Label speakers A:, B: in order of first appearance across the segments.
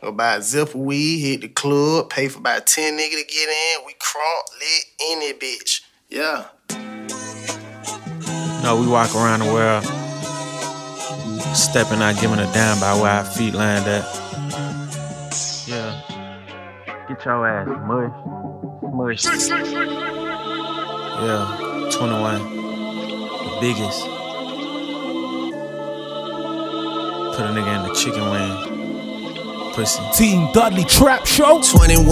A: Go buy a zip weed, hit the club, pay for about 10 nigga to get in. We crunk, lit, any bitch. Yeah.
B: No, we walk around the world, stepping out, giving a damn by where our feet land at. Yeah. Get your ass mush. Mush. Yeah. 21. The biggest. Put a nigga in the chicken wing. Pussy.
C: Team Dudley Trap Show.
A: 21,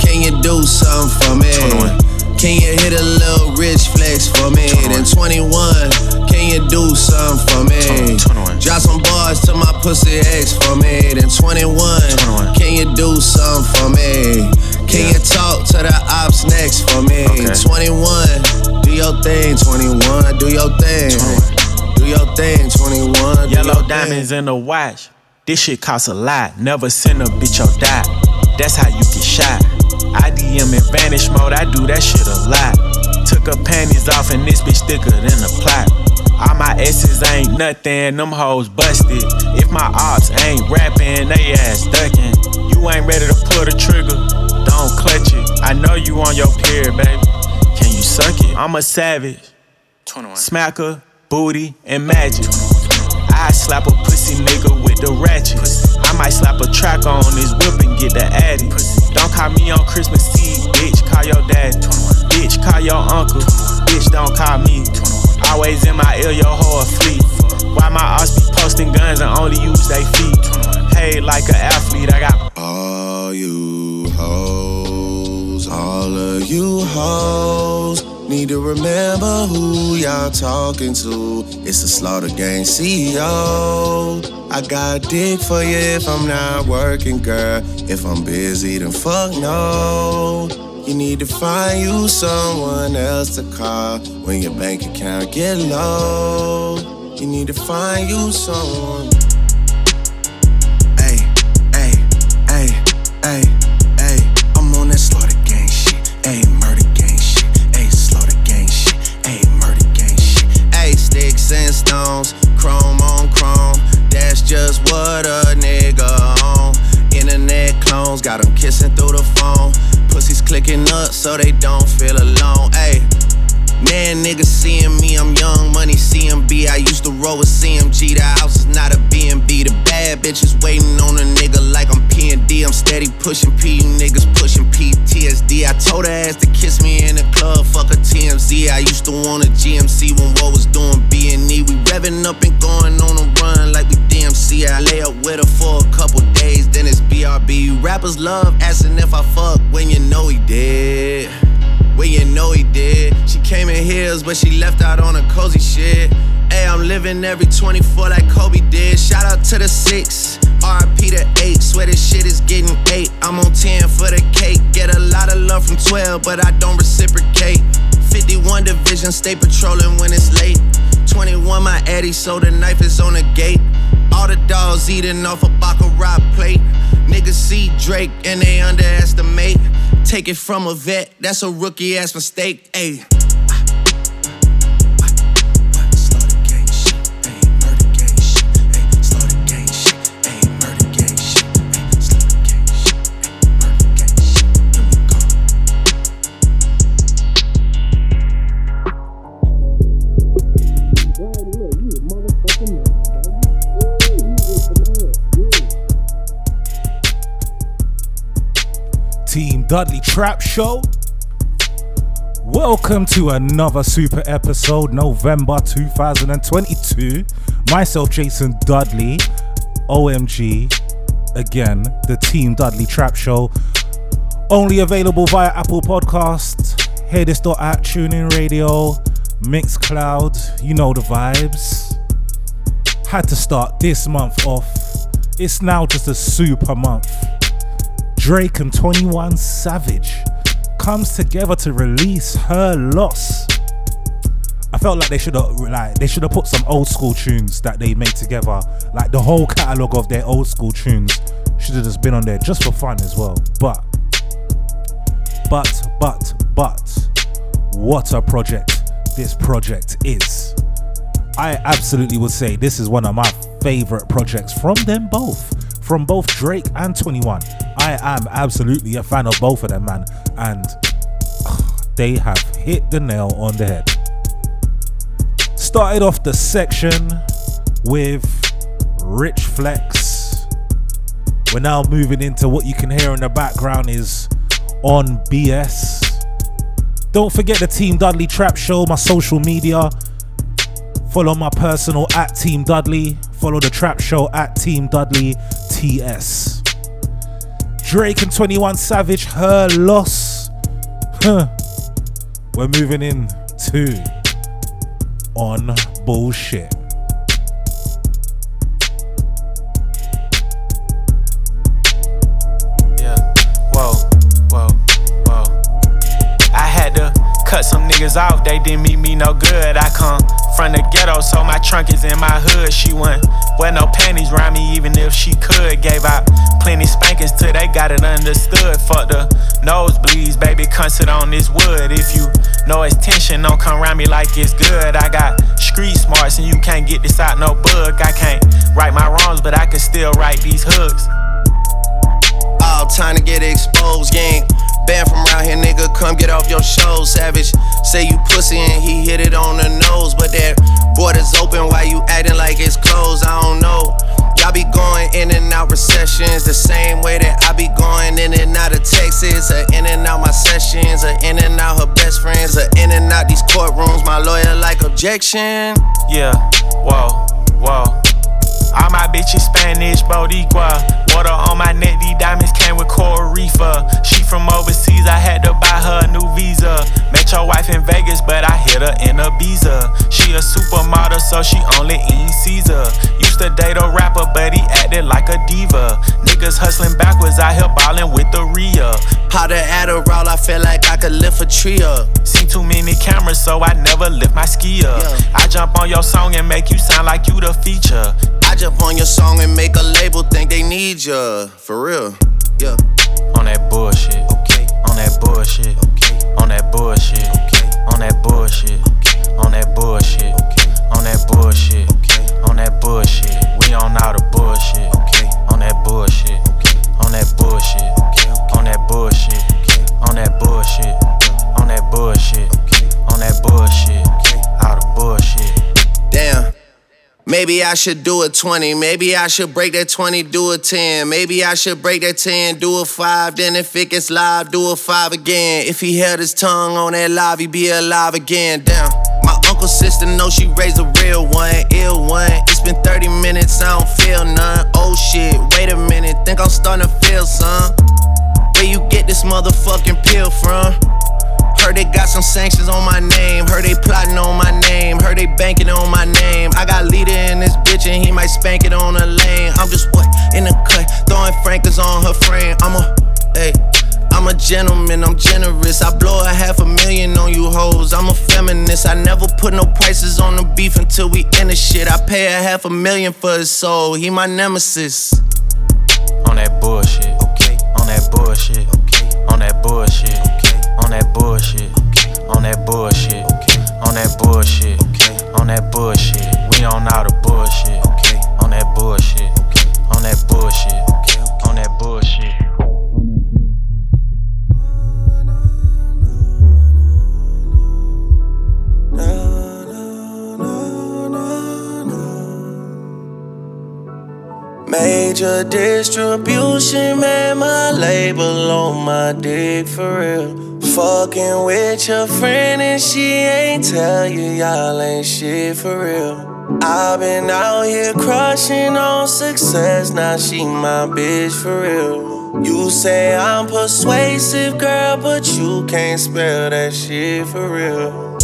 A: can you do something for me?
B: 21.
A: Can you hit a little rich flex for me?
B: 21.
A: Then 21, can you do something for me?
B: 21.
A: Drop some bars to my pussy ex for me. Then 21,
B: 21.
A: can you do something for me? Can you talk to the ops next for me?
B: Okay.
A: 21, do your thing. 21, do your thing.
B: 21.
A: Do your thing. 21, do
B: Yellow
A: your
B: diamonds
A: thing.
B: in the watch. This shit costs a lot. Never send a bitch or die. That's how you get shot. I DM in vanish mode. I do that shit a lot. Took her panties off and this bitch thicker than a plot. All my S's ain't nothing. Them hoes busted. If my ops ain't rapping, they ass ducking. You ain't ready to pull the trigger. Don't clutch it. I know you on your period, baby. Can you suck it? I'm a savage.
D: 21.
B: Smacker, booty, and magic. I slap a pussy nigga with the ratchet. I might slap a track on his whip and get the addy. Don't call me on Christmas Eve, bitch. Call your daddy. Bitch, call your uncle. Bitch, don't call me. Always in my ear, your whole fleet. Why my ass be posting guns and only use they feet? Paid like an athlete, I got
A: All you hoes, all of you hoes, need to remember who y'all talking to. It's the Slaughter Gang CEO. I got dick for you if I'm not working, girl. If I'm busy, then fuck no. You need to find you someone else to call when your bank account get low. You need to find you someone. Stones, chrome on chrome. That's just what a nigga on. Internet clones got 'em kissing through the phone. Pussies clicking up so they don't feel alone. Ay. Man, niggas seeing me, I'm young money CMB. I used to roll with CMG. The house is not a B&B. The bad bitches waiting on a nigga like I'm P&D. I'm steady pushing P, you niggas pushing PTSD. I told her ass to kiss me in the club, fuck a TMZ. I used to want a GMC when what was doing B&E. We revving up and going on a run like we DMC. I lay up with her for a couple days, then it's BRB. Rappers love asking if I fuck when you know he did. When you know he did. She came in heels, but she left out on a cozy shit. Hey, I'm living every 24 like Kobe did. Shout out to the six, RP to eight. Swear this shit is getting eight. I'm on 10 for the cake. Get a lot of love from 12, but I don't reciprocate. 51 division, stay patrolling when it's late. 21 my Eddie, so the knife is on the gate. All the dogs eating off a Baccarat plate. Niggas see Drake and they underestimate. Take it from a vet, that's a rookie ass mistake. Ayy.
C: Trap Show. Welcome to another super episode, November 2022. Myself, Jason Dudley, OMG. Again, the Team Dudley Trap Show. Only available via Apple Podcast, Hear This at TuneIn Radio, Mixcloud. You know the vibes. Had to start this month off. It's now just a super month. Drake and 21 Savage comes together to release her loss. I felt like they should have like they should have put some old school tunes that they made together. Like the whole catalogue of their old school tunes should have just been on there just for fun as well. But but but but what a project this project is. I absolutely would say this is one of my favorite projects from them both. From both Drake and 21. I am absolutely a fan of both of them, man, and they have hit the nail on the head. Started off the section with Rich Flex. We're now moving into what you can hear in the background is on BS. Don't forget the Team Dudley Trap Show, my social media. Follow my personal at Team Dudley. Follow the Trap Show at Team Dudley TS. Drake and 21 Savage, her loss. Huh. We're moving in to on bullshit.
B: Cut some niggas off, they didn't meet me no good. I come from the ghetto, so my trunk is in my hood. She went wear no panties around me, even if she could. Gave out plenty spankings till they got it understood. Fuck the nosebleeds, baby, come on this wood. If you know it's tension, don't come around me like it's good. I got street smarts and you can't get this out no book. I can't right my wrongs, but I can still write these hooks.
A: All time to get exposed, gang. Banned from around here, nigga, come get off your show. Savage, say you pussy and he hit it on the nose. But that border's open, why you acting like it's closed? I don't know. Y'all be going in and out recessions the same way that I be going in and out of Texas, or in and out my sessions, or in and out her best friends, or in and out these courtrooms. My lawyer like objection.
B: Yeah, whoa, whoa. All my bitches Spanish, Boricua. Water on my neck, these diamonds came with Coral Reefer. She from overseas, I had to buy her a new visa. Met your wife in Vegas, but I hit her in Ibiza. She a supermodel, so she only eat Caesar. Used to date a rapper, but he acted like a diva. Niggas hustling backwards, out here ballin' with the Rhea.
A: Powder Adderall, I feel like I could lift a tree up.
B: See too many cameras, so I never lift my ski up. Yeah. I jump on your song and make you sound like you the feature.
A: I jump on your song and make a label think they need ya. For real, yeah.
B: On that bullshit. Okay. On that bullshit. Okay. On that bullshit.
A: I should do a 20. Maybe I should break that 20, do a 10. Maybe I should break that 10, do a 5. Then if it gets live, do a 5 again. If he held his tongue on that live, he'd be alive again. Damn. My uncle's sister knows she raised a real one, ill one. It's been 30 minutes, I don't feel none. Oh shit, wait a minute, think I'm starting to feel some. Where you get this motherfucking pill from? Heard they got some sanctions on my name. Heard they plotting on my name. Heard they banking on my name. I got leader in this bitch and he might spank it on a lane. I'm just what in the cut, throwing frankers on her frame. I'm a, hey. I'm a gentleman, I'm generous. I blow a half a million on you hoes. I'm a feminist. I never put no prices on the beef until we end the shit. I pay a half a million for his soul. He my nemesis.
B: On that bullshit. Okay. On that bullshit. Okay. On that bullshit. On that bullshit, on that bullshit, on that bullshit, on that bullshit. We on all the bullshit, on that bullshit, on that bullshit, on that bullshit.
A: Major distribution, man, my label on my dick for real. Fucking with your friend and she ain't tell you y'all ain't shit for real. I've been out here crushing on success, now she my bitch for real. You say I'm persuasive, girl, but you can't spell that shit for real.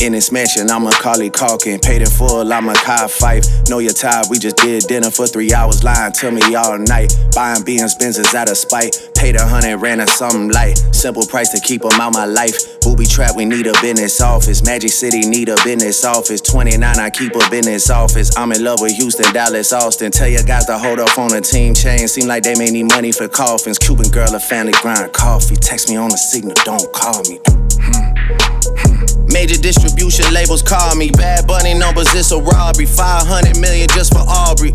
A: In this mansion, I'm Macaulay Culkin. Paid in full, I'm a Kai Fife. Know your type, we just did dinner for three hours, lying to me all night. Buying BMs, Benzes out of spite. Paid a hundred, ran a something light. Simple price to keep them out my life. Booby trap, we need a business office. Magic City need a business office. 29, I keep a business office. I'm in love with Houston, Dallas, Austin. Tell your guys to hold up on the team chain. Seem like they may need money for coffins. Cuban girl, a family grind coffee. Text me on the signal, don't call me. Major distribution labels call me. Bad Bunny numbers, it's a robbery. 500 million just for Aubrey.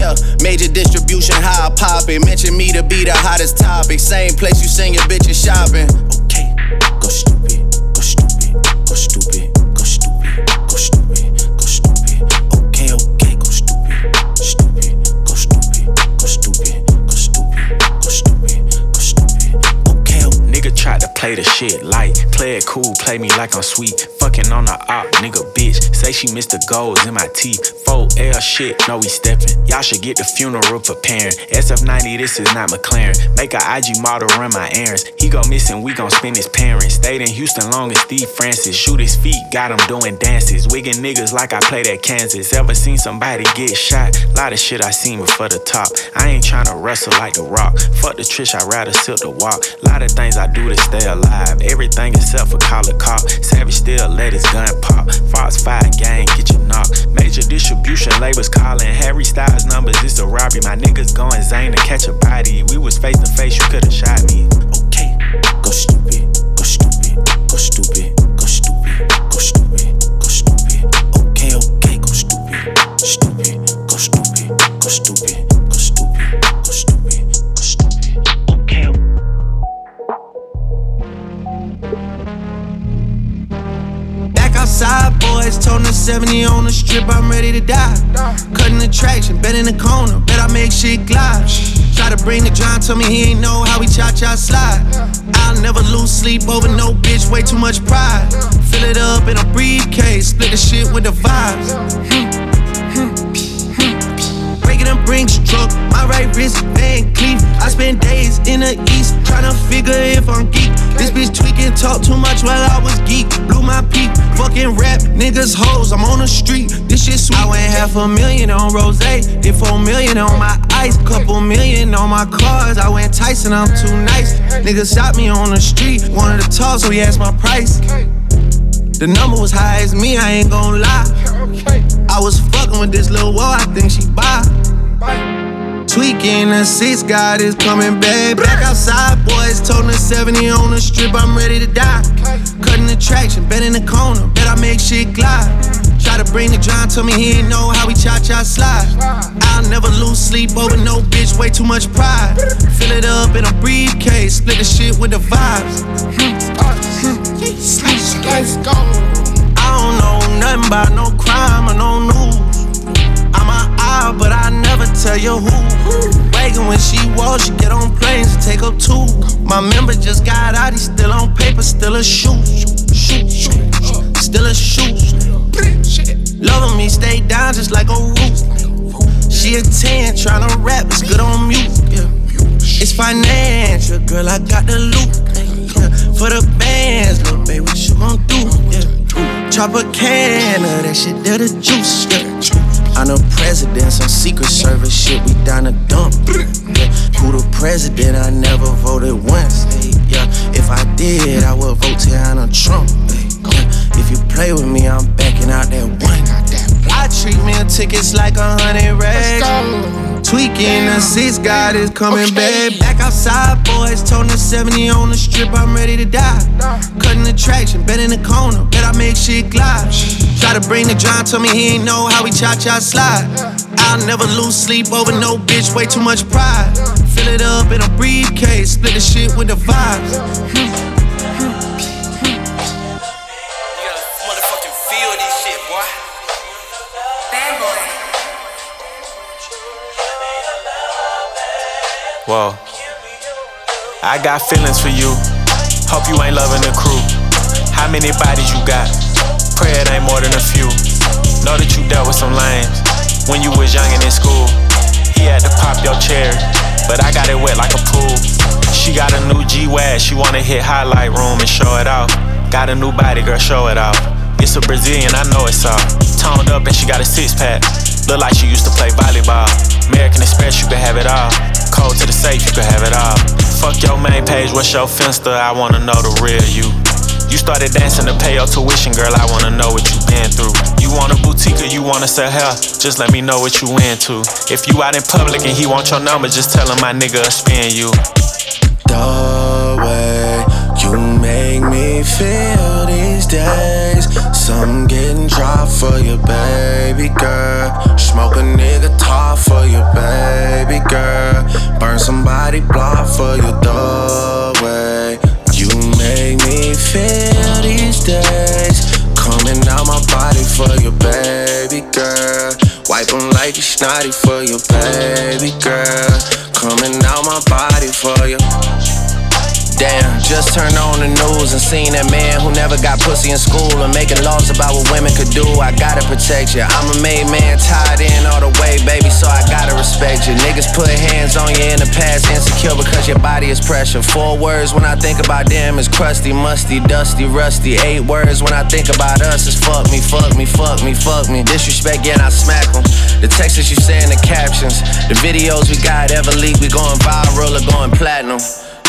A: Yeah, major distribution, how I pop it. Mention me to be the hottest topic. Same place you send your bitches shopping. Okay, go stupid, go stupid, go stupid, go stupid, go stupid, go stupid. Okay, okay, go stupid, stupid, go stupid, go stupid, go stupid, go stupid, go stupid. Okay.
B: Nigga tried to play the shit light. Play it cool, play me like I'm sweet. Fucking on the op, nigga bitch. Say she missed the goals in my teeth. 4L shit, no we steppin'. Y'all should get the funeral preparing. SF90, this is not McLaren. Make a IG model run my errands. He go missing, we gon' spin his parents. Stayed in Houston long as Steve Francis. Shoot his feet, got him doing dances. Wiggin' niggas like I played at Kansas. Ever seen somebody get shot? Lot of shit I seen before the top. I ain't tryna wrestle like the rock. Fuck the trish, I rather silk the walk. Lot of things I do to stay alive. Everything except for call a cop. Savage still let his gun pop. Fox 5 gang, get your knock. Major distribution labels calling. Harry Styles numbers, it's a robbery. My niggas going Zane to catch a body. We was face to face, you could've shot me.
A: To die. Cutting the traction, bet in the corner, bet I make shit glide. Try to bring the John, tell me he ain't know how we cha cha slide. I'll never lose sleep over no bitch, way too much pride. Fill it up in a briefcase, split the shit with the vibes. Hmm. Breaking them brinks truck, my right wrist, Van Cleef. I spend days in the east, tryna figure if I'm geek. This bitch tweaking, talk too much while I was geek. Blew my peak, fucking rap, niggas hoes, I'm on the street. This shit sweet. I went half a million on rose, did four million on my ice, couple million on my cars. I went Tyson, I'm too nice. Niggas shot me on the street, wanted to talk, so he asked my price. The number was high as me, I ain't gon' lie. I was fucking with this little wall, I think she buy. Tweaking the six, God is coming back. Back outside, boys, toting the 70 on the strip, I'm ready to die. Cutting the traction, bet in the corner, bet I make shit glide. Try to bring the John, tell me he ain't know how we cha cha slide. I'll never lose sleep over no bitch, way too much pride. Fill it up in a briefcase, split the shit with the vibes. I don't know nothing about no crime or no news. But I never tell you who. Wagon when she walks, she get on planes and take up two. My member just got out, he's still on paper, still a shoe. Shoot, shoot, still a shoe. Loving me, stay down just like a roof. She a 10, tryna rap, it's good on mute. It's financial, girl, I got the loot. Yeah. For the bands, little baby, what you gon' do? Yeah. Chop a can of that shit, that the juice. Yeah. I'm the president, some secret service shit, we down a dump. Yeah. Who the president? I never voted once. Yeah. If I did, I would vote Tiana Trump. Yeah. If you play with me, I'm backing out that one. I treat meal tickets like a hundred racks. Tweaking the six, God is coming
D: Okay.
A: back. Back outside, boys, the 70 on the strip, I'm ready to die. Cutting the traction, bet in the corner, bet I make shit glide. Try to bring the John, tell me he ain't know how we cha cha slide. I'll never lose sleep over no bitch, way too much pride. Fill it up in a briefcase, split the shit with the vibes.
E: Hmm.
B: Whoa. I got feelings for you. Hope you ain't loving the crew. How many bodies you got? Pray it ain't more than a few. Know that you dealt with some lames when you was young and in school. He had to pop your cherry, but I got it wet like a pool. She got a new G-Wag, she wanna hit highlight room and show it off. Got a new body, girl, show it off. It's a Brazilian, I know it's all. Toned up and she got a six pack. Look like she used to play volleyball. American Express, you can have it all. Code to the safe, you can have it all. Fuck your main page, what's your finsta? I wanna know the real you. You started dancing to pay your tuition, girl. I wanna know what you been through. You want a boutique or you wanna sell hair? Just let me know what you into. If you out in public and he want your number, just tell him my nigga spin you.
A: The way make me feel these days. Some getting dropped for your baby girl. Smoke a nigga top for your baby girl. Burn somebody block for your doorway. You make me feel these days. Coming out my body for your baby girl. Wipe them like you snotty for your baby girl. Coming out my body for you. Damn, just turned on the news and seen that man who never got pussy in school and making laws about what women could do. I gotta protect you. I'm a made man, tied in all the way, baby, so I gotta respect you. Niggas put hands on you in the past, insecure because your body is pressure. Four words when I think about them is crusty, musty, dusty, rusty. Eight words when I think about us is fuck me, fuck me, fuck me, fuck me. Disrespect, yeah, I smack them. The texts that you say in the captions, the videos we got ever leak, we going viral or going platinum.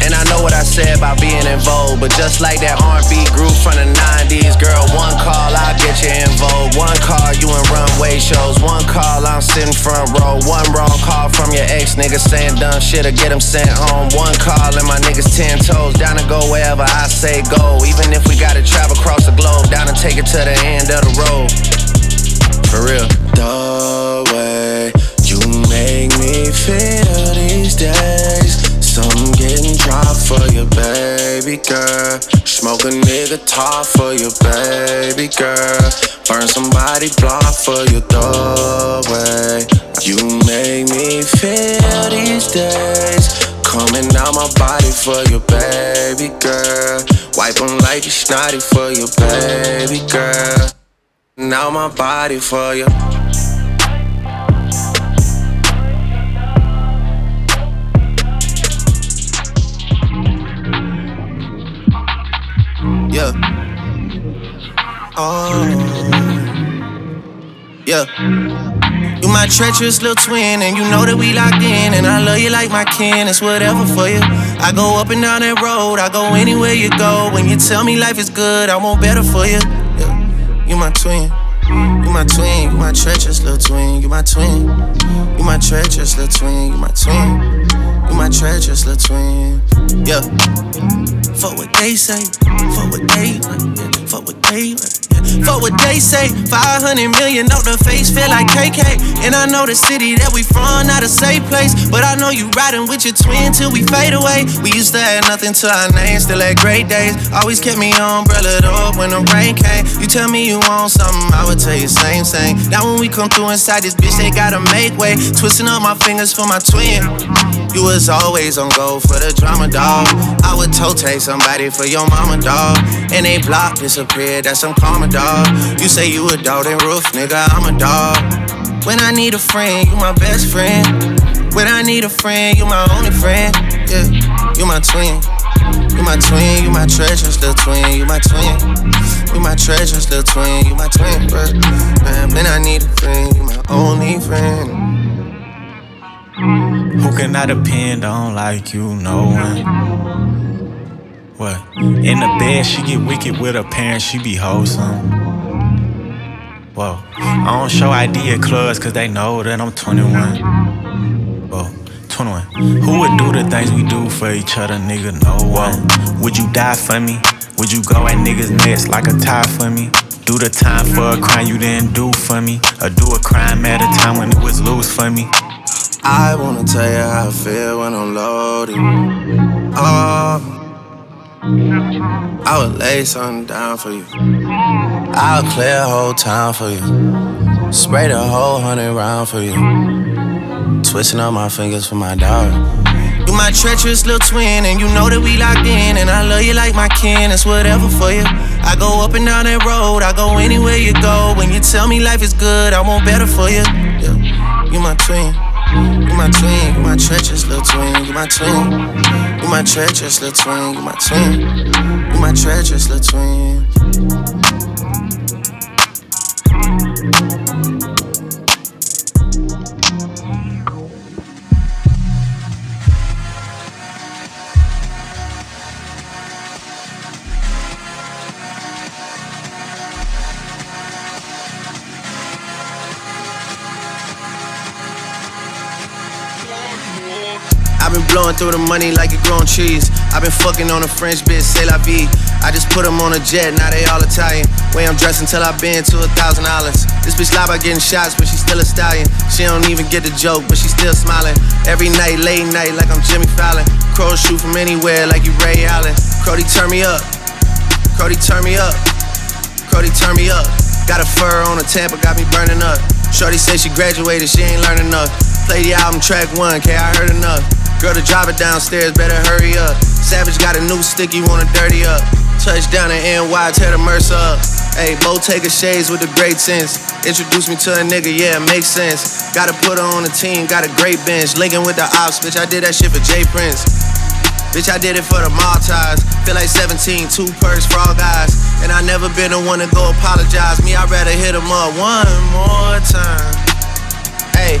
A: And I know what I said about being in vogue, but just like that R&B group from the 90s, girl, one call, I'll get you in vogue. One call, you in runway shows. One call, I'm sitting front row. One wrong call from your ex nigga saying dumb shit or get him sent home. One call and my niggas ten toes down to go wherever I say go. Even if we gotta travel across the globe, down and take it to the end of the road. For real.
D: The way you make me feel these days. Your baby girl. Smoke a nigga top for your baby girl. Burn somebody block for your doorway. You make me feel these days. Coming out my body for your baby girl. Wipe them like you snotty for your baby girl. Now my body for you.
A: Yeah. Oh. Yeah. You my treacherous little twin, and you know that we locked in. And I love you like my kin, it's whatever for you. I go up and down that road, I go anywhere you go. When you tell me life is good, I want better for you. Yeah. You my twin. You my twin, you my treacherous little twin, you my twin. You my treacherous little twin, you my twin. My treacherous little twin. Yeah. Fuck what they say, fuck what they yeah. fuck what they. Yeah. Fuck what they say, 500 million off the face, feel like KK. And I know the city that we from, not a safe place. But I know you riding with your twin till we fade away. We used to have nothing to our name, still had great days. Always kept me umbrellaed up when the rain came. You tell me you want something, I would tell you same, same. Now when we come through inside this bitch, they gotta make way. Twisting up my fingers for my twin. You was always on go for the drama, dog. I would toe take somebody for your mama, dog. And they block disappeared, that's some karma, dog. You say you a dog, and roof, nigga, I'm a dog. When I need a friend, you my best friend. When I need a friend, you my only friend. Yeah, you my twin. You my twin, you my treasures, little twin. You my twin. You my treasures, little twin. You my twin, bro. Man, when I need a friend, you my only friend.
B: Who can I depend on like you know one? What? In the bed, she get wicked with her parents, she be wholesome. Whoa. I don't show ID at clubs cause they know that I'm 21. Whoa. 21. Who would do the things we do for each other, nigga? No one. Would you die for me? Would you go at niggas' necks like a tie for me? Do the time for a crime you didn't do for me? Or do a crime at a time when it was loose for me?
D: I wanna tell you how I feel when I'm loaded. Oh, I would lay something down for you. I'll clear a whole town for you. Spray the whole hundred round for you. Twisting up my fingers for my dog.
A: You my treacherous little twin, and you know that we locked in. And I love you like my kin, it's whatever for you. I go up and down that road, I go anywhere you go. When you tell me life is good, I want better for you. Yeah. You my twin. You my twin, you my treacherous little twin, you my twin. You my treacherous little twin, you my twin. You my treacherous little twin. Blowing through the money like you growing trees. I've been fucking on a French bitch, say la vie. I just put them on a jet, now they all Italian. Way I'm dressed until I've been to a thousand dollars. This bitch lie about getting shots, but she still a stallion. She don't even get the joke, but she still smiling. Every night, late night, like I'm Jimmy Fallon. Crows shoot from anywhere, like you Ray Allen. Crody, turn me up. Crody, turn me up. Crody, turn me up. Got a fur on a Tampa, got me burning up. Shorty say she graduated, she ain't learning enough. Play the album track one, K, I heard enough. Girl to drive it downstairs, better hurry up. Savage got a new stick, you wanna dirty up. Touchdown in NY, tear the Mercer up. Hey, Bo take a shades with a great sense. Introduce me to a nigga, yeah, it makes sense. Gotta put her on the team, got a great bench. Linking with the ops, bitch, I did that shit for J Prince. Bitch, I did it for the Maltese. Feel like 17, two for all guys. And I never been the one to go apologize. Me, I'd rather hit him up one more time. Hey.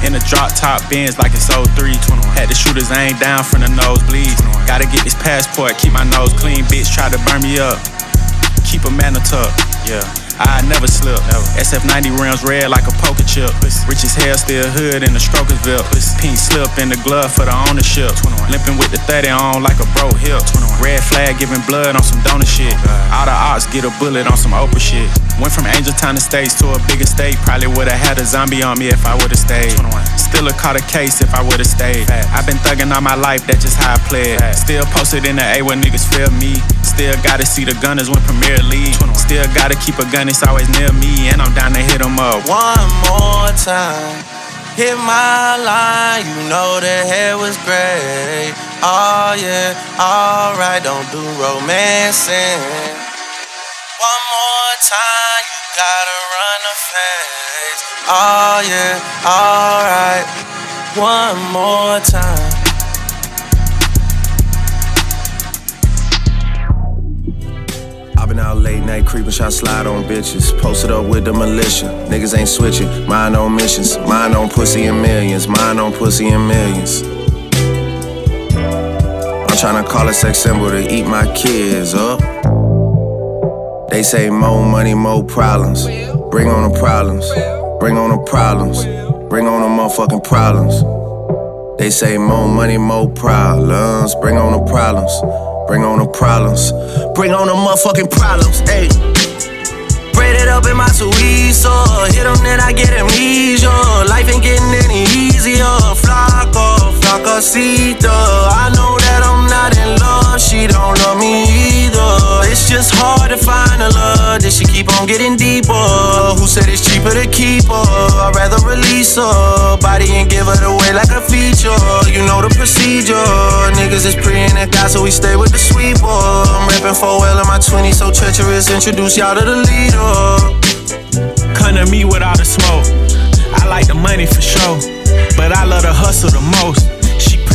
B: 21. In a drop top Benz like it's 03. 21. Had the shooters aim down from the nosebleeds. Gotta get this passport, keep my nose clean. Bitch try to burn me up. Keep a man tuck. Yeah. I never slip. SF90 rims red like a poker chip. Rich as hell, still hood in the Strokersville. Pink slip in the glove for the ownership. Limping with the 30 on like a bro hip. Red flag giving blood on some donor shit. All the ops get a bullet on some Oprah shit. Went from Angel Town to States to a bigger state. Probably would've had a zombie on me if I would've stayed. Still a caught a case if I would've stayed. I've been thugging all my life, that's just how I played. Still posted in the A where niggas feel me. Still gotta see the gunners win Premier League. Still gotta keep a gun, it's always near me. And I'm down to hit 'em up.
A: One more time. Hit my line, you know the hair was great. Oh yeah, alright, don't do romancing. One more time, you gotta run the face. Oh yeah, alright. One more time. Been out late night creeping, shot slide on bitches. Posted up with the militia. Niggas ain't switching. Mine on missions. Mine on pussy and millions. Mine on pussy and millions. I'm tryna call a sex symbol to eat my kids up. They say more money, more problems. Bring on the problems. Bring on the problems. Bring on the motherfucking problems. They say more money, more problems. Bring on the problems. Bring on the problems. Bring on the motherfucking problems. Hey. Braided up in my Suizo. Uh, hit them, then I get amnesia. Life ain't getting any easier. Flaco, flacosito. I know that I'm not in love. She don't love me either. It's just hard to find a love. Did she keep on getting deeper? Who said it's cheaper to keep her? I'd rather release her body and give it away like a feature. You know the procedure. Niggas is preying at God, so we stay with the sweeper. I'm rapping for well in my 20s, so treacherous. Introduce y'all to the leader.
B: Come to me with all the smoke. I like the money for sure, but I love the hustle the most.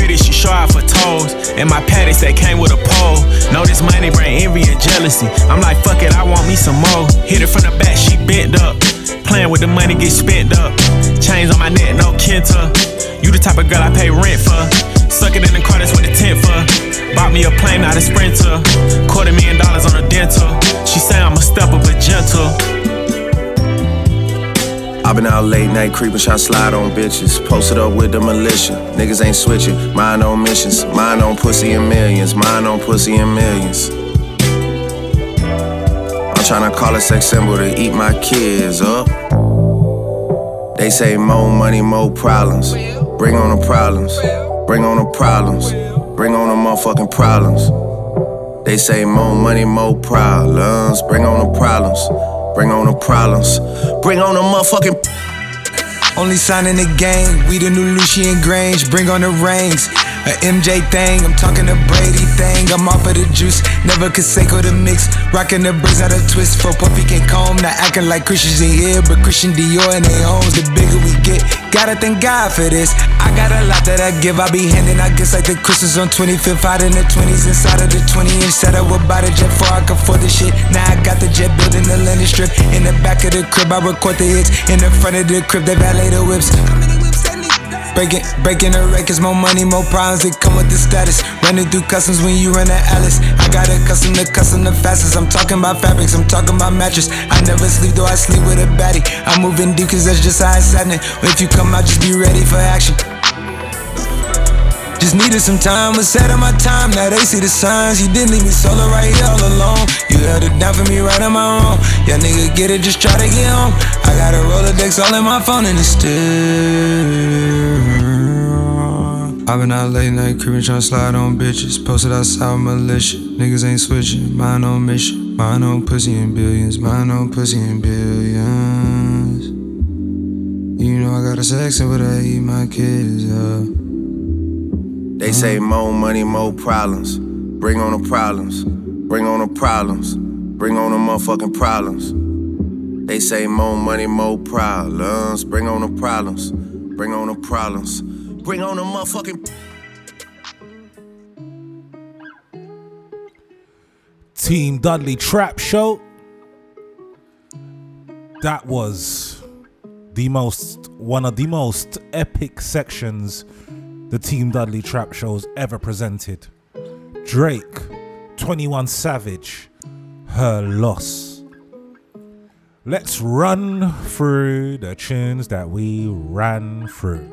B: She pretty, she out for toes. And my patties that came with a pole. Know this money bring envy and jealousy. I'm like, fuck it, I want me some more. Hit it from the back, she bent up. Playing with the money, get spent up. Chains on my neck, no Kenta. You the type of girl I pay rent for. Suck it in the car, that's what the tent for. Bought me a plane, not a sprinter. Quarter million dollars on a dental. She say I'm a stepper, but gentle.
A: I've been out late night creeping, shot slide on bitches. Posted up with the militia. Niggas ain't switching. Mine on missions. Mine on pussy and millions. Mine on pussy and millions. I'm tryna call a sex symbol to eat my kids up. They say more money, more problems. Bring on the problems. Bring on the problems. Bring on the motherfucking problems. They say more money, more problems. Bring on the problems. Bring on the problems. Bring on the motherfucking.
F: Only sign in the game, we the new Lucian Grainge, bring on the rings. A MJ thing, I'm talking a Brady thing. I'm off of the juice, never Canseco the mix. Rocking the braids out of twist for Puffy can comb. Not acting like Christians in here, but Christian Dior and they homes. The bigger we get, gotta thank God for this. I got a lot that I give, I be handing. I guess like the Christmas on 25th, out in the 20s, inside of the 20 inch. Said I would buy the jet before I could afford the shit. Now I got the jet building the landing strip. In the back of the crib, I record the hits. In the front of the crib, they the whips. Breaking, breaking the records, more money, more problems. They come with the status. Running through customs when you run the Alice. I got a custom to custom the fastest. I'm talking about fabrics, I'm talking about mattress. I never sleep, though I sleep with a baddie. I'm moving deep, cause that's just how it's happening. If you come out, just be ready for action. Just needed some time, was set on my time. Now they see the signs. You didn't leave me solo right here all alone. You held it down for me right on my own. Yeah, nigga, get it, just try to get home. I got a Rolodex all in my phone and it's still. I've been out late night, creeping, trying to slide on bitches. Posted outside militia. Niggas ain't switching. Mine on mission. Mine on pussy and billions. Mine on pussy and billions. You know I got a section, but I eat my kids up.
A: They say more money, more problems. Bring on the problems. Bring on the problems. Bring on the motherfucking problems. They say more money, more problems. Bring on the problems. Bring on the problems. Bring on the motherfucking.
C: Team Dudley Trap Show. That was the most one of the most epic sections the Team Dudley Trap Show's ever presented. Drake, 21 Savage, her loss. Let's run through the tunes that we ran through.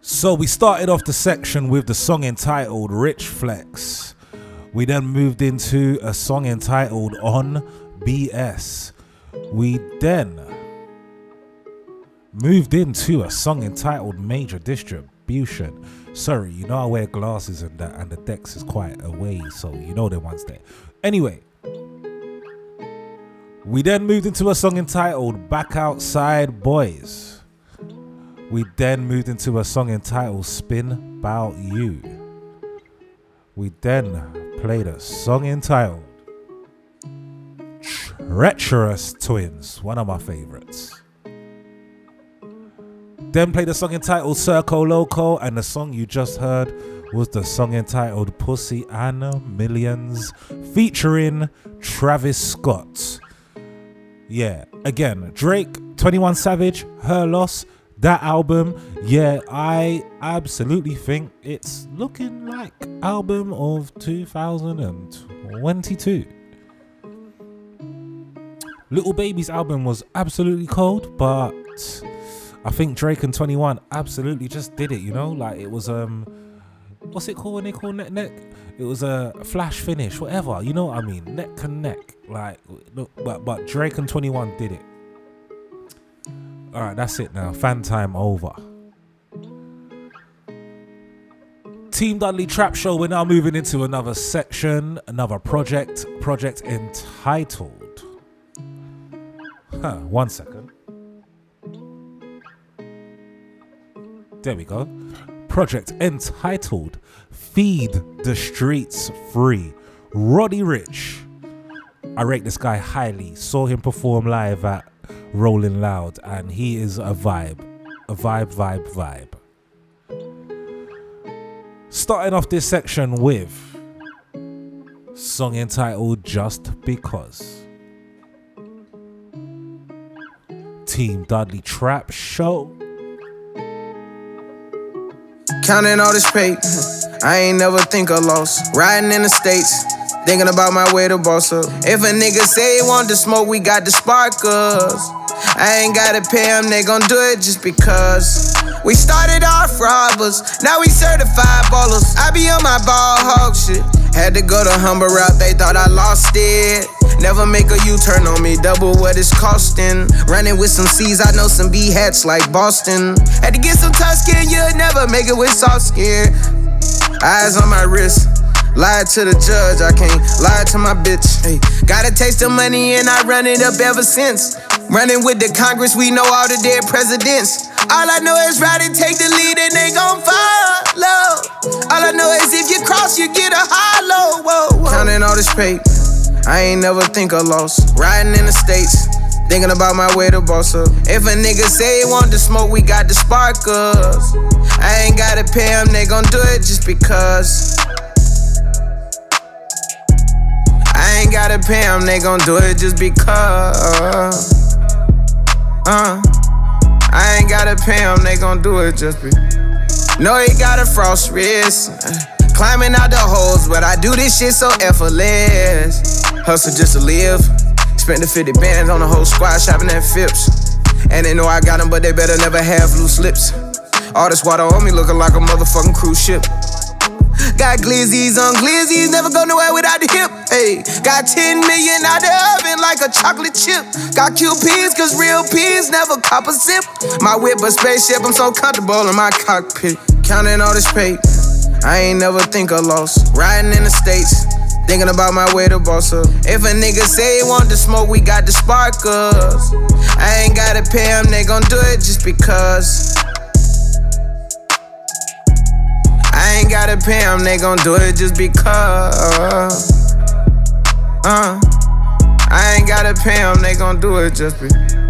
C: So we started off the section with the song entitled Rich Flex. We then moved into a song entitled On BS. We then moved into a song entitled Major Distribution. Sorry, you know I wear glasses and that, and the decks is quite away, so you know the ones there. Anyway, we then moved into a song entitled Back Outside Boys. We then moved into a song entitled Spin Bout You. We then played a song entitled Treacherous Twins, one of my favorites. Then played a song entitled Circo Loco, and the song you just heard was the song entitled Pussy and Millions, featuring Travis Scott. Yeah, again, Drake, 21 Savage, Her Loss, that album, yeah, I absolutely think it's looking like album of 2022. Little Baby's album was absolutely cold, but I think Drake and 21 absolutely just did it, you know? Like it was um what's it called when they call neck neck? It was a flash finish, whatever, you know what I mean? Neck and neck. Like but but Drake and 21 did it. Alright, that's it now. Fan time over. Team Dudley Trap Show, we're now moving into another section, another project, project entitled. Huh, one second. There we go. Project entitled Feed Tha Streets III. Roddy Ricch. I rate this guy highly. Saw him perform live at Rolling Loud, and he is a vibe. A vibe, vibe, vibe. Starting off this section with song entitled Just Because. Team Dudley Trap Show.
G: Counting all this paper, I ain't never think of loss. Riding in the states, thinking about my way to boss up. If a nigga say he want to smoke, we got the sparkers. I ain't gotta pay them, they gon' do it just because. We started off robbers, now we certified ballers. I be on my ball hog shit. Had to go the humble route, they thought I lost it. Never make a U turn on me, double what it's costing. Running with some C's, I know some B hats like Boston. Had to get some tough skin, you'd never make it with soft skin. Eyes on my wrist. Lied to the judge, I can't lie to my bitch. Hey, got a taste of money and I run it up ever since. Running with the Congress, we know all the dead presidents. All I know is ride and take the lead and they gon' follow. All I know is if you cross, you get a hollow. Whoa, whoa. Counting all this paper, I ain't never think of loss. Riding in the States, Thinking about my way to boss up. If a nigga say he want the smoke, we got the sparkers. I ain't gotta pay them, they gon' do it just because. I ain't gotta pay them, they gon' do it just because. Uh, I ain't gotta pay them, they gon' do it just because. Know he got a frost wrist. Climbing out the holes, but I do this shit so effortless. Hustle just to live. Spent the 50 bands on the whole squad shopping at Phipps. And they know I got them, but they better never have loose lips. All this water on me looking like a motherfucking cruise ship. Got glizzies on glizzies, never go nowhere without the hip. Hey, got 10 million out the oven like a chocolate chip. Got QPs, cause real peas never cop a sip. My whip a spaceship, I'm so comfortable in my cockpit. Counting all this paper. I ain't never think of loss. Riding in the States, thinking about my way to boss up. If a nigga say he want the smoke, we got the sparkers. I ain't gotta pay them, they gon' do it just because. I ain't gotta pay them, they gon' do it just because. Uh, I ain't gotta pay them, they gon' do it just because.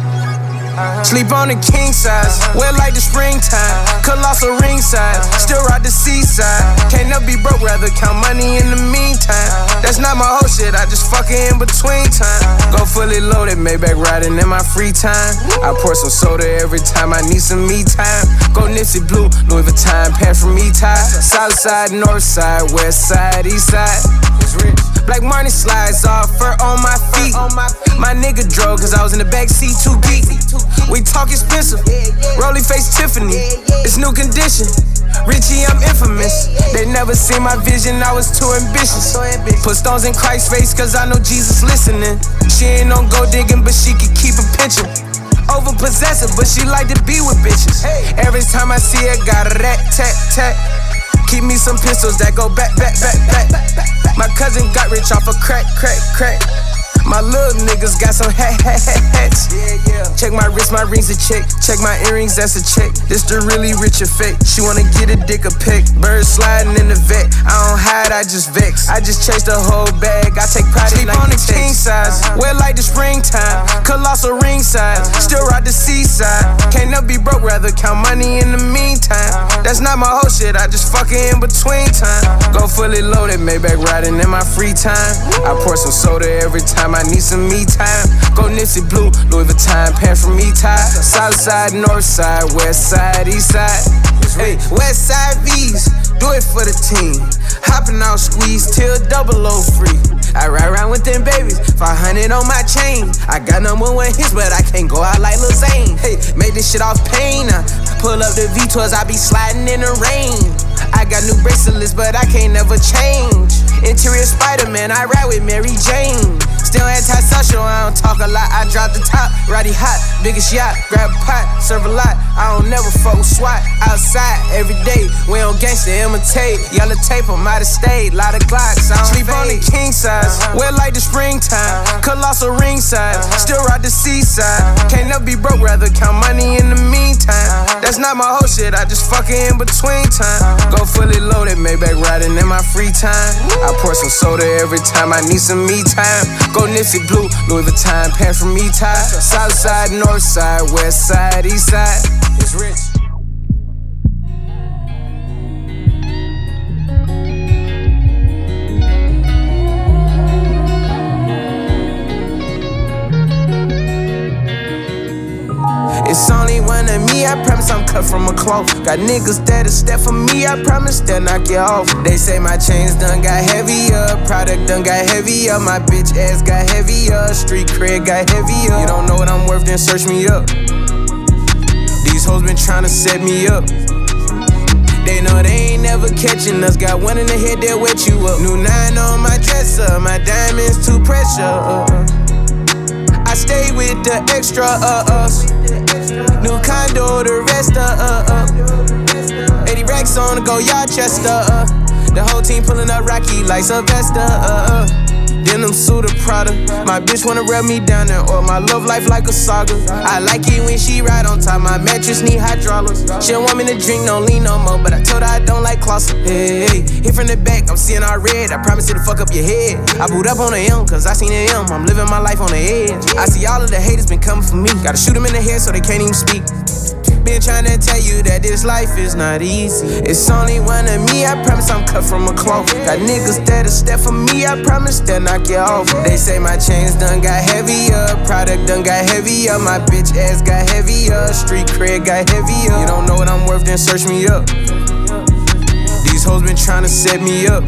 G: Sleep on the king size, wear like the springtime. Colossal ringside, still ride the seaside. Can't never be broke, rather count money in the meantime. That's not my whole shit, I just fuck it in between time. Go fully loaded, Maybach riding in my free time. I pour some soda every time I need some me time. Go Nipsey Blue, Louis Vuitton, pants from me tie. South side, north side, west side, east side. Black money slides off, fur on my feet. My nigga drove, cause I was in the back seat too deep. We talk expensive, Rolly face Tiffany. It's new condition. Richie, I'm infamous. They never seen my vision, I was too ambitious. Put stones in Christ's face, cause I know Jesus listening. She ain't on go digging, but she can keep a pinching. Over possessive, but she like to be with bitches. Every time I see her, got a rat tat tat. Keep me some pistols that go back, back, back, back. My cousin got rich off a crack, crack, crack. My little niggas got some hat, hat, hat, hats. Check my wrist, my rings a check. Check my earrings, that's a check. This the really rich effect. She wanna get a dick a peck. Bird sliding in the vet. I don't hide, I just vex. I just chase the whole bag. I take pride in like on the king size. Uh-huh. Wear like the springtime. Uh-huh. Colossal ringside. Uh-huh. Still ride the seaside. Can't never be broke, rather count money in the meantime. That's not my whole shit, I just fuck it in between time. Go fully loaded, Maybach riding in my free time. I pour some soda every time I need some me time. Go Nipsey Blue, Louis Vuitton, pants from me tie. South side, north side, west side, east side. Hey, west side V's, do it for the team. Hopping out squeeze till double O free. I ride around with them babies, 500 on my chain. I got number one hits, but I can't go out like Lil Zane. Hey, made this shit off pain. I pull up the V12s, I be sliding in the rain. I got new bracelets, but I can't never change. Interior Spider-Man, I ride with Mary Jane. Still antisocial, I don't talk a lot. I drop the top, righty hot, biggest yacht. Grab a pot, serve a lot. I don't never fuck with SWAT. Outside every day, we on gangsta imitate. Yellow tape, I'm out of state. Lot of Glocks, I don't sleep on the king size. Uh-huh. Wear like the springtime, uh-huh. colossal ringside. Uh-huh. Still ride the seaside. Can't never be broke, rather count money in the meantime. That's not my whole shit, I just fuck it in between time. Go fully loaded, Maybach riding in my free time. I pour some soda every time I need some me time. Go Nipsey Blue, Louis Vuitton, pants from me tie. South side, north side, west side, east side. It's rich. It's only one of me, I promise I'm cut from a cloth. Got niggas that'll step for me, I promise they'll knock you off. They say my chains done got heavier, product done got heavier, my bitch ass got heavier, street cred got heavier. You don't know what I'm worth, then search me up. These hoes been trying to set me up. They know they ain't never catching us. Got one in the head, they'll wet you up. New nine on my dresser, my diamonds too pressure. I stay with the extra uh uh. New condo, the rest uh uh uh. 80 racks on to go Yorchester. Uh. The whole team pulling up Rocky like Sylvester. Uh, uh. Denim suit of Prada. My bitch wanna rub me down and or my love life like a saga. I like it when she ride on top. My mattress need hydraulics. She don't want me to drink no lean no more, but I told her I don't like closet. Hey, hey, hit from the back, I'm seeing all red. I promise you to fuck up your head. I boot up on the M, cause I seen the M. I'm living my life on the edge. I see all of the haters been coming for me. Gotta shoot them in the head so they can't even speak. Been trying to tell you that this life is not easy. It's only one of me, I promise I'm cut from a cloth. Got niggas that'll step for me, I promise they'll knock you off. They say my chains done got heavier, product done got heavier, my bitch ass got heavier, street cred got heavier. You don't know what I'm worth, then search me up. These hoes been trying to set me up.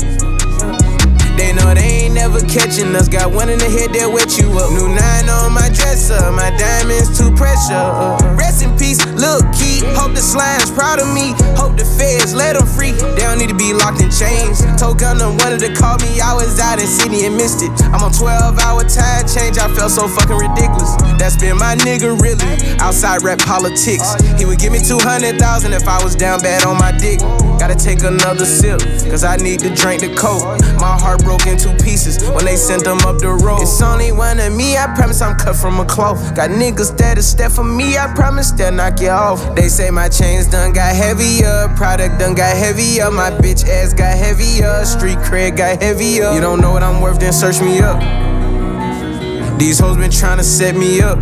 G: They know they ain't never catching us. Got one in the head that wet you up. New nine on my dresser, my diamonds too pressure. Rest in peace, Lil Key. Hope the slime's proud of me. Hope the feds let them free. They don't need to be locked in chains. Told Gunner wanted to call me. I was out in Sydney and missed it. I'm on 12 hour time change. I felt so fucking ridiculous. That's been my nigga really. Outside rap politics. He would give me 200,000 if I was down bad on my dick. Gotta take another sip, cause I need to drink the coke. My heart broke in two pieces when they sent them up the road. It's only one of me, I promise I'm cut from a cloth. Got niggas that'll step for me, I promise they'll knock you off. They say my chains done got heavier, product done got heavier, my bitch ass got heavier, street cred got heavier. You don't know what I'm worth, then search me up. These hoes been trying to set me up.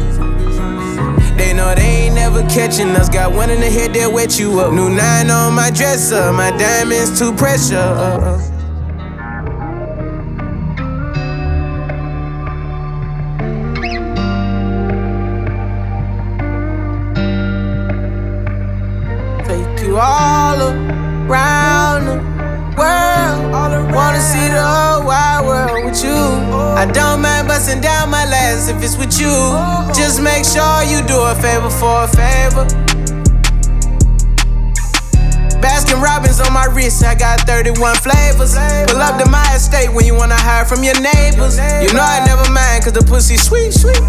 G: They know they ain't never catching us. Got one in the head that wet you up. New nine on my dresser, my diamonds too pressure. All around the world. Wanna see the whole wide world with you. I don't mind busting down my last if it's with you. Just make sure you do a favor for a favor. Baskin Robbins on my wrist, I got 31 flavors. Pull up to my estate when you wanna hide from your neighbors. You know I never mind, cause the pussy sweet, sweet.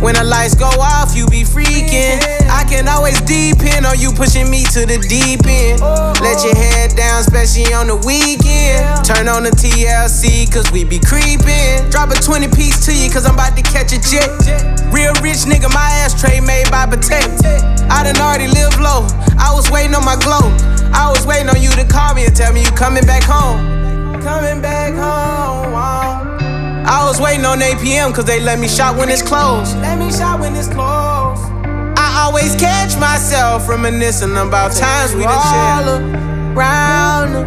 G: When the lights go off, you be freaking. I can always depend on you pushing me to the deep end. Let your head down, especially on the weekend. Turn on the TLC, cause we be creeping. Drop a 20 piece to you, cause I'm about to catch a jet. Real rich nigga, my ashtray made by Patek. I done already lived low. I was waiting on my glow. I was waiting on you to call me and tell me you coming back home. Coming back home. Oh. I was waiting on APM cause they let me shop when it's closed. Let me shop when it's closed. I always catch myself reminiscing about times we done shared. Around the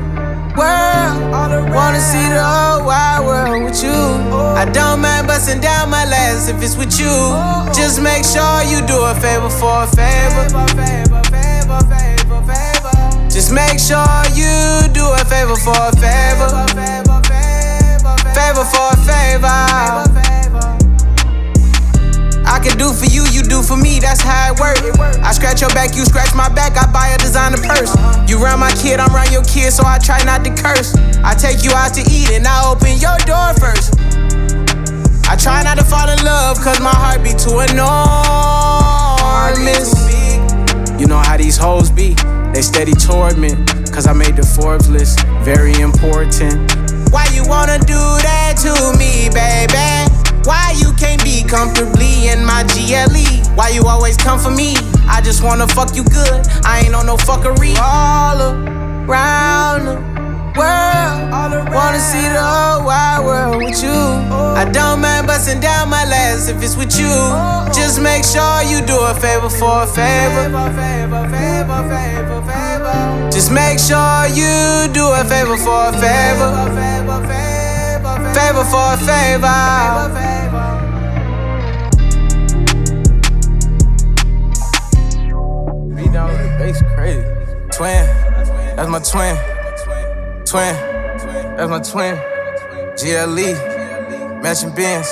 G: world, wanna see the whole wide world with you. Oh. I don't mind busting down my last if it's with you. Oh. Just make sure you do a favor for a favor. Just make sure you do a favor for a favor favor for a favor. I can do for you, you do for me, that's how it works. I scratch your back, you scratch my back, I buy a designer purse. You run my kid, I'm around your kid, so I try not to curse. I take you out to eat and I open your door first. I try not to fall in love, cause my heart be too enormous. You know how these hoes be, they steady toward me, cause I made the Forbes list, very important. Why you wanna do that to me, baby? Why you can't be comfortably in my GLE? Why you always come for me? I just wanna fuck you good. I ain't on no fuckery. All around world, wanna see the whole wide world with you. I don't mind busting down my last if it's with you. Just make sure you do a favor for a favor. Just make sure you do a favor for a favor. Favor for a favor. Bass crazy. Twin, that's my twin. Twin, that's my twin. GLE, matching bins.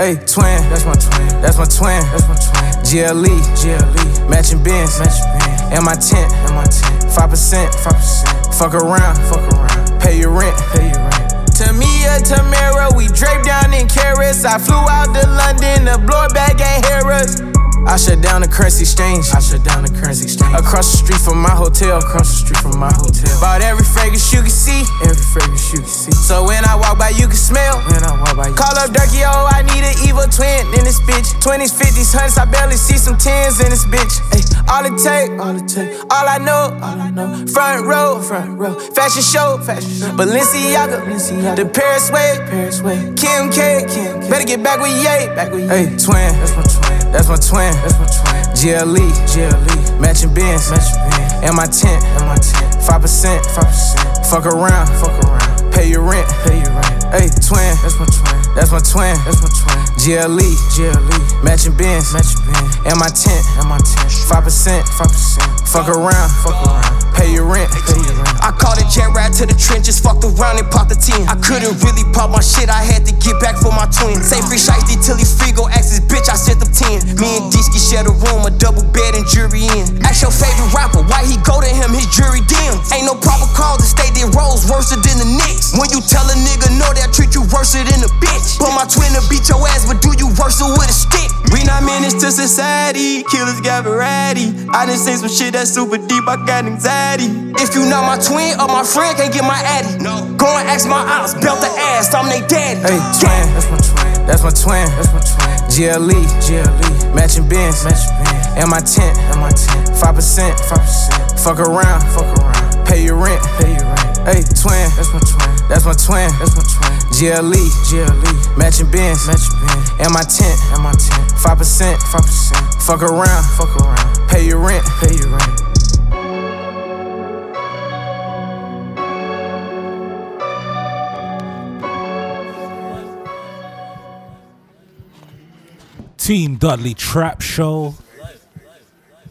G: Hey, twin, that's my twin. That's my twin. That's my twin. GLE, GLE, matching bins. Matching. And my tent, and my tent. Five percent, five percent. Fuck around, fuck around. Pay your rent, pay your rent. Tamia, Tamara, we draped down in carrots. I flew out to London, the blow bag at Harrods. I shut down the currency exchange. I shut down the currency exchange. Across the street from my hotel. Across the street from my hotel. Bought every fragrance you can see. Every fragrance you can see. So when I walk by, you can smell. When I walk by, you call up Durky, oh, I need an evil twin in this bitch. 20s, 50s, hundreds, I barely see some tens in this bitch. Ay, all it take, all it take, all I know, all I know. Front row, front row. Fashion show, fashion show. Balenciaga, Balenciaga. The Paris way, Paris way. Kim K, Kim K. Better get back with Ye, back with Ye. Hey, twin, that's my twin. That's my twin. That's my twin. GLE, GLE. Matching bins, matching bins. And my tent, and my tent. Five percent, five percent. Fuck around, fuck around. Pay your rent, pay your rent. Hey, twin. That's my twin. That's my twin. That's my twin. GLE, GLE. Matching bins, matching bins. And my tent, and my tent. Five percent, five percent. Fuck around, fuck around. Pay your rent, pay your rent.
H: I caught a jet ride to the trenches, fucked around and popped the 10. I couldn't really pop my shit, I had to get back for my twin. Say free shiesty till he free, go ask his bitch, I sent them 10. Me and Disky share the room, a double bed and jury in. Ask your favorite rapper, why he go to him, his jury dim. Ain't no proper call to stay their rolls worse than the Knicks. When you tell a nigga no, they'll treat you worse than a bitch. But my twin to beat your ass, but do you worse with a stick? We not menace to society, killers got variety. I done seen some shit that's super deep, I got anxiety. If you not my twin or my friend, can't get my addy. No. Go and ask my ops, belt the ass, I'm they daddy.
G: Hey, twin. That's my twin. That's my twin. That's my twin. GLE, GLE. Matching bins, matching bins. And my tent, and my tent. Five percent, five percent. Fuck around, fuck around. Pay your rent, pay your rent. Hey, twin. That's my twin. That's my twin. That's my twin. GLE, GLE. Matching bins, matching bins. And my tent, and my tent. Five percent, five percent. Fuck around, fuck around. Pay your rent, pay your rent.
C: Team Dudley Trap Show.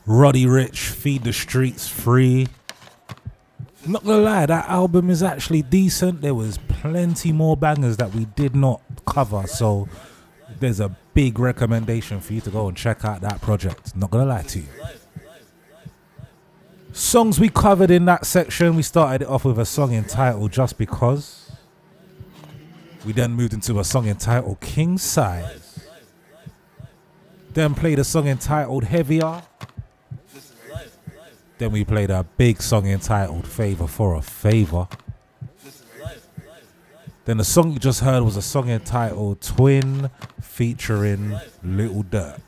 C: Roddy Ricch, Feed Tha Streets III. Not gonna lie, that album is actually decent. There was plenty more bangers that we did not cover, so there's a big recommendation for you to go and check out that project. Not gonna lie to you. Songs we covered in that section, we started it off with a song entitled Just Because. We then moved into a song entitled King Size. Then played a song entitled Heavier. Then we played a big song entitled Favor for a Favor. Then the song you just heard was a song entitled Twin featuring Little Durk.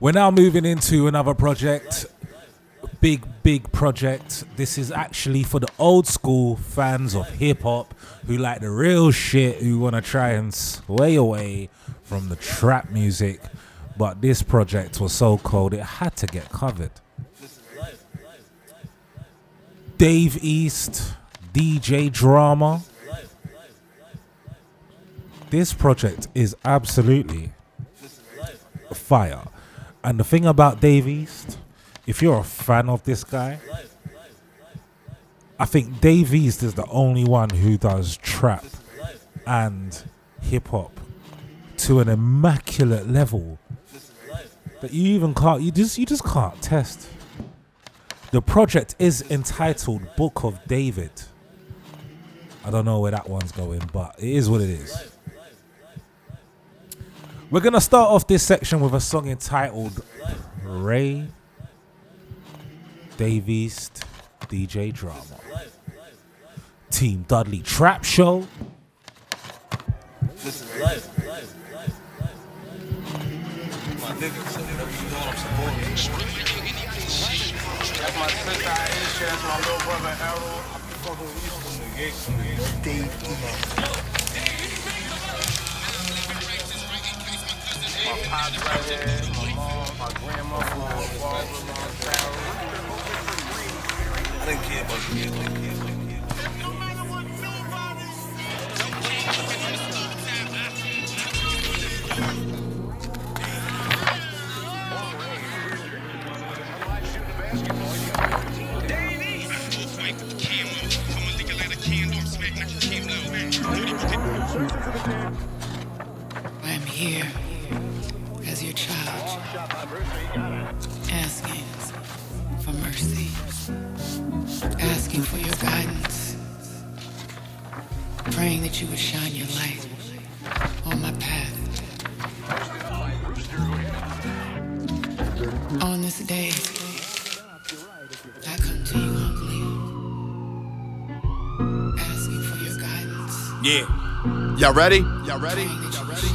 C: We're now moving into another project. Big, big project. This is actually for the old school fans of hip hop who like the real shit, who want to try and sway away from the trap music. But this project was so cold, it had to get covered. Dave East, DJ Drama. This project is absolutely fire. And the thing about Dave East, if you're a fan of this guy, I think Dave East is the only one who does trap and hip hop to an immaculate level that you even can't you just you just can't test. The project is entitled Book of David. I don't know where that one's going, but it is what it is. We're gonna start off this section with a song entitled Ray Davies DJ Drama. Team Dudley Trap Show.
I: This is life. My so you doing, you. That's my sister Aisha, that's my little brother Errol. I be fucking with you from the gate, from the gate. My pops right here, my mom, my from Barbara, Long Town. I didn't care about kids, I didn't care about the
J: you would shine your light on my path. On this day, I come to you humbly, asking for your guidance. Yeah. Y'all ready? Y'all ready? Y'all ready?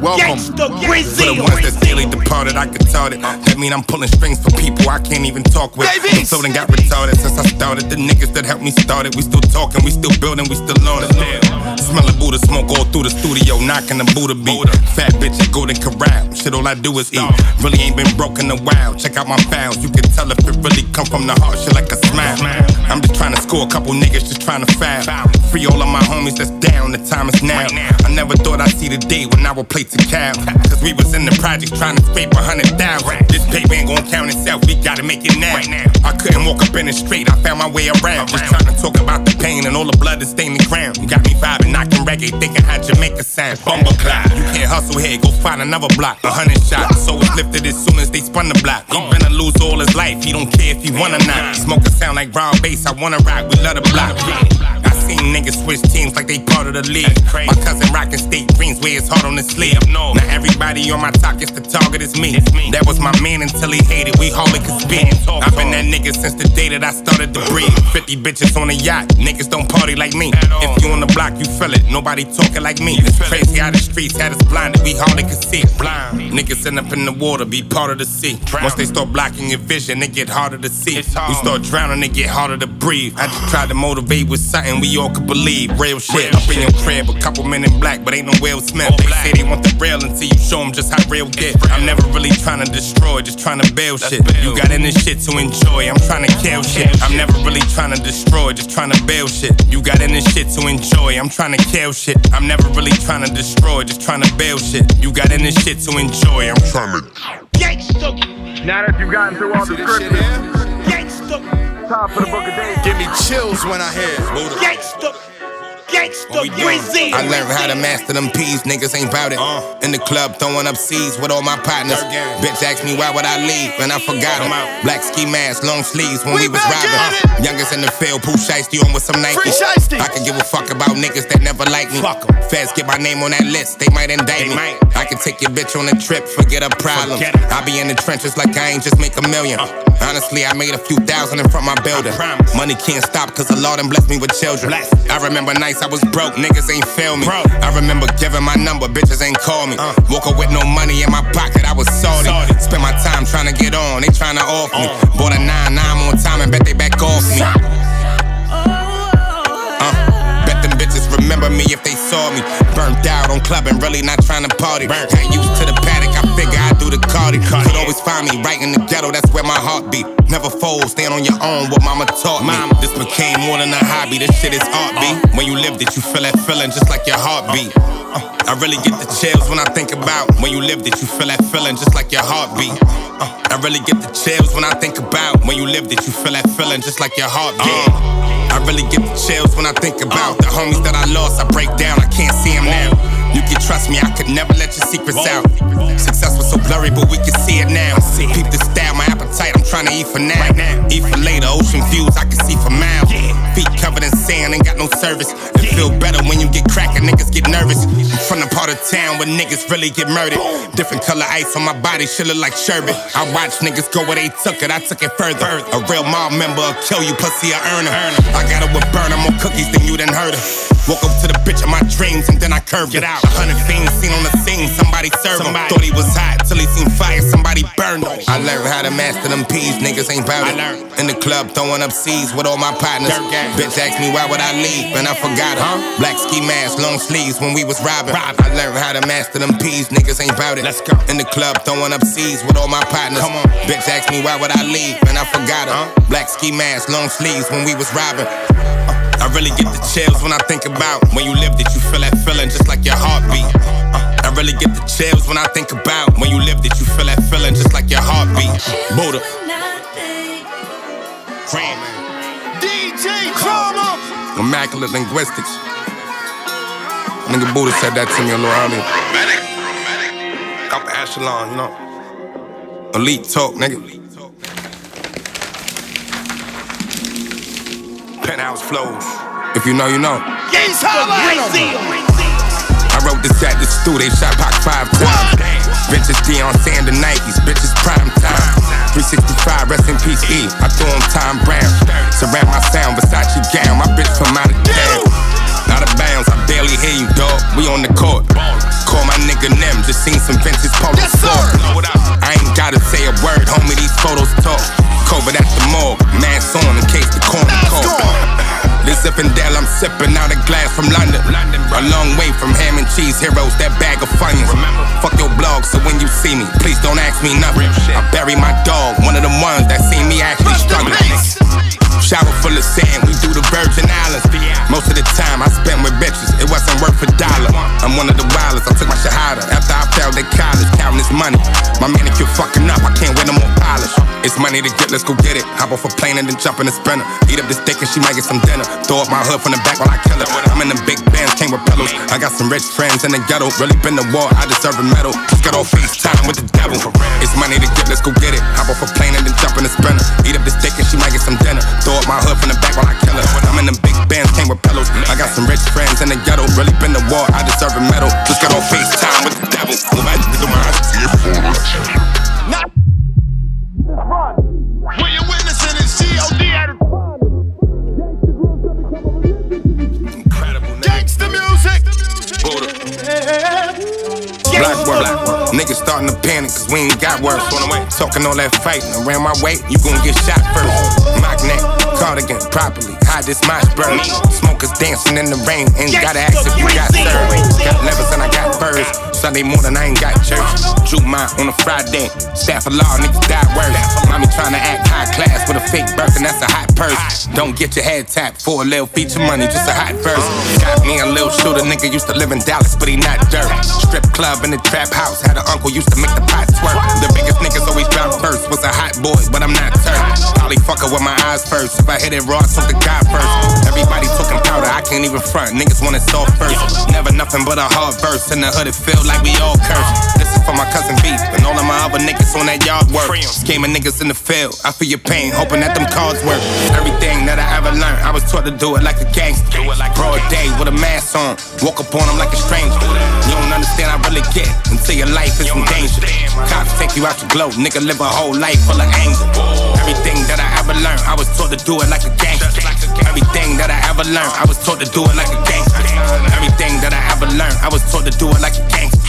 J: Welcome. the Brazil daily departed, I can tell it. That mean I'm pulling strings for people I can't even talk with. Them floating got retarded since I started. The niggas that helped me start it, we still talking, we still building, we still on it. Smelling Buddha smoke all through the studio, knocking the Buddha beat. Fat bitch at Golden Corral, shit all I do is eat. Really ain't been broke in a while. Check out my files, you can tell if it really come from the heart, shit like a smile. I'm just trying to score a couple niggas, just trying to foul. Free all of my homies that's down, the time is now. I never thought I'd see the day when I would play to cow. Cause we was in the projects trying to scrape a hundred thousand. This paper ain't gonna count itself, we gotta make it now. I couldn't walk up in the street, I found my way around. Just trying to talk about the pain and all the blood that stained the ground. You got me vibing, knocking reggae, thinking how Jamaica sound. Bumble clock. You can't hustle here, go find another block. A hundred shots, so it's lifted as soon as they spun the block. He gonna lose all his life, he don't care if he wanna not. Smoke a sound like raw bass, I wanna rock, we love the block. Seen niggas switch teams like they part of the league. My cousin rockin' state greens, where it's hard on the sleeve. Now everybody on my talk is the target is me. That was my man until he hated, we hardly could speak. I've been that nigga since the day that I started to breathe. 50 bitches on a yacht, niggas don't party like me. If you on the block, you feel it, nobody talking like me. It's crazy how the streets had us blinded, we hardly could see it. Blind. Niggas end up in the water, be part of the sea. Once they start blocking your vision, it get harder to see. We start drowning, it get harder to breathe. I just tried to motivate with something we all could believe. Real shit. Up in your crib, a couple men in black, but ain't no Will Smith. They say they want the real until you show them just how real get. I'm never really trying to destroy, just trying to build shit. You got in this shit to enjoy, I'm trying to kill shit. I'm never really trying to destroy, just trying to build shit. You got in this shit to enjoy, I'm trying to kill shit. I'm never really trying to destroy, just trying to build shit. You got in this shit to enjoy, I'm trying to.
K: Gangsta. Now that you've gotten through all the scripts,
L: Gangsta.
K: Time for the book of days.
J: Give me chills when I hear Buddha.
L: Gangsta. Gangsta. Brazil.
M: I learned how to master them peas, niggas ain't bout it. In the club, throwing up C's with all my partners. Bitch asked me why would I leave, and I forgot him. Black ski mask, long sleeves when we, was robbing. Youngest in the field, Pooh Shiesty on with some Nike. I can give a fuck about niggas that never like me. Fuck Feds get my name on that list, they might indict me. I can take your bitch on a trip, forget her problems. I be in the trenches like I ain't just make a million. Honestly, I made a few thousand in front my building. Money can't stop, cause the Lord done blessed me with children. I remember nights I was broke, niggas ain't feel me. I remember giving my number, bitches ain't call me. Woke up with no money in my pocket, I was salty. Spent my time trying to get on, they trying to off me. Bought a 9 9 on time and bet they back off me. Uh, bet them bitches remember me if they saw me. Burnt out on clubbing, really not trying to party. Got used to the I figure I do the cardi. Could always find me right in the ghetto, that's where my heart beat. Never fold, stand on your own, what mama taught me. This became more than a hobby, this shit is art beat. Uh-huh. When you lived it, you feel that feeling just like your heartbeat. Uh, I really get the chills when I think about when you lived it, you feel that feeling just like your heartbeat. I really get the chills when I think about when you lived it, you feel that feeling just like your heartbeat. I really get the chills when I think about the homies that I lost. I break down, I can't see them now. You can trust me, I could never let your secrets out. Success was so blurry, but we can see it now. Peep the style, my appetite, I'm trying to eat for now. Eat for later, ocean views, I can see for miles. Feet covered in sand, ain't got no service. It feel better when you get crackin', niggas get nervous. I'm from the part of town where niggas really get murdered. Different color ice on my body, shit look like sherbet. I watch niggas go where they took it, I took it further. A real mob member will kill you, pussy, I earn her. I got it with burner, more cookies than you done heard of. Woke up to the bitch of my dreams and then I curved it out. A hundred fiends seen on the scene, somebody serve him. Thought he was hot till he seen fire, somebody burned him. I learned how to master them peas, niggas ain't bout it. In the club, throwing up C's with all my partners. Bitch asked me why would I leave, and I forgot her. Black ski mask, long sleeves when we was robbing. I learned how to master them peas, niggas ain't bout it. Let's go. In the club, throwing up C's with all my partners. Come on. Bitch asked me why would I leave, and I forgot her. Black ski mask, long sleeves when we was robbing. I really get the chills when I think about when you lived it, you feel that feeling just like your heartbeat. Uh, I really get the chills when I think about when you lived it, you feel that feeling just like your heartbeat. Buddha.
K: DJ Drama.
M: Immaculate linguistics. Nigga Buddha said that to me a little earlier. Upper echelon, you know. Elite talk, nigga. Penthouse flows. If you know, you know. I wrote this at the stew, they shot Pac five times. Bitches Deion Sander Nikes, bitches prime time. 365, rest in peace, E. I threw on Thom Browne. Surround my sound, Versace gown, my bitch from out of town out of bounds. I barely hear you, dog. We on the court. Call my nigga Nem. Just seen some vintage polo yes, I ain't gotta say a word, homie. These photos talk. Covid at the morgue. Mask on in case the corner call. This Zinfandel, I'm sipping out a glass from London. London a long way from ham and cheese heroes, that bag of funyuns. Fuck your blog, so when you see me, please don't ask me nothing. I bury my dog, one of the ones that see me actually struggling. Shower full of sand, we do the Virgin Islands. Most of the time I spent with bitches, it wasn't worth a dollar. I'm one of the wildest, I took my shahada after I failed at college, counting this money. My manicure fucking up, I can't wear no more polish. It's money to get, let's go get it. Hop off a plane and then jump in a sprinter. Eat up this dick and she might get some dinner. Throw up my hood from the back while I kill her. I'm in the big bands, came with pillows. I got some rich friends in the ghetto. Really been the war, I deserve a medal. Just got off FaceTime with the devil. It's money to get, let's go get it. Hop off a plane and then jump in a sprinter. Eat up this dick and she might get some dinner. Throw up my hood from the back while I kill her. I'm in the big bands, came with pillows. I got some rich friends in the ghetto. Really been the war, I deserve a medal. Just got off FaceTime with the devil.
K: What you're witnessing is G.O.D. at
M: Black work. Niggas starting to panic cause we ain't got work. Talking all that fighting around my way, you gon' get shot first. Magnet, cardigan, properly. Hide this mosh burn. Smokers dancing in the rain. Ain't gotta ask if you got served. Got levers and I got birds. Sunday morning, I ain't got church. Juma on a Friday. Staff law, niggas die worse. Mommy trying to act high class with a fake birth, and that's a hot purse. Don't get your head tapped for a little feature money, just a hot verse. Got me a little shooter, nigga used to live in Dallas, but he not dirt. Strip club in the trap house, had an uncle used to make the pot twerk. The biggest niggas always drop first. Was a hot boy, but I'm not turf. Probably fucker with my eyes first. If I hit it raw, I took the guy first. Everybody talking powder, I can't even front. Niggas want it soft first. Never nothing but a hard verse. In the hood, it feel like we all cursed. This is for my cousin Beef and all of my other niggas on that yard work. Scheming niggas in the field. I feel your pain, hoping that them cards work. Everything that I ever learned, I was taught to do it like a gangster. Do it like broad day with a mask on. Walk up on them like a stranger. You don't understand, I really get until your life is in danger. Cops take you out your glow, nigga live a whole life full of anger. Everything that I ever learned, I was taught to do it like a gangster. Everything that I ever learned, I was taught to do it like a gangster. Everything that I ever learned, I was taught to do it like a gangster.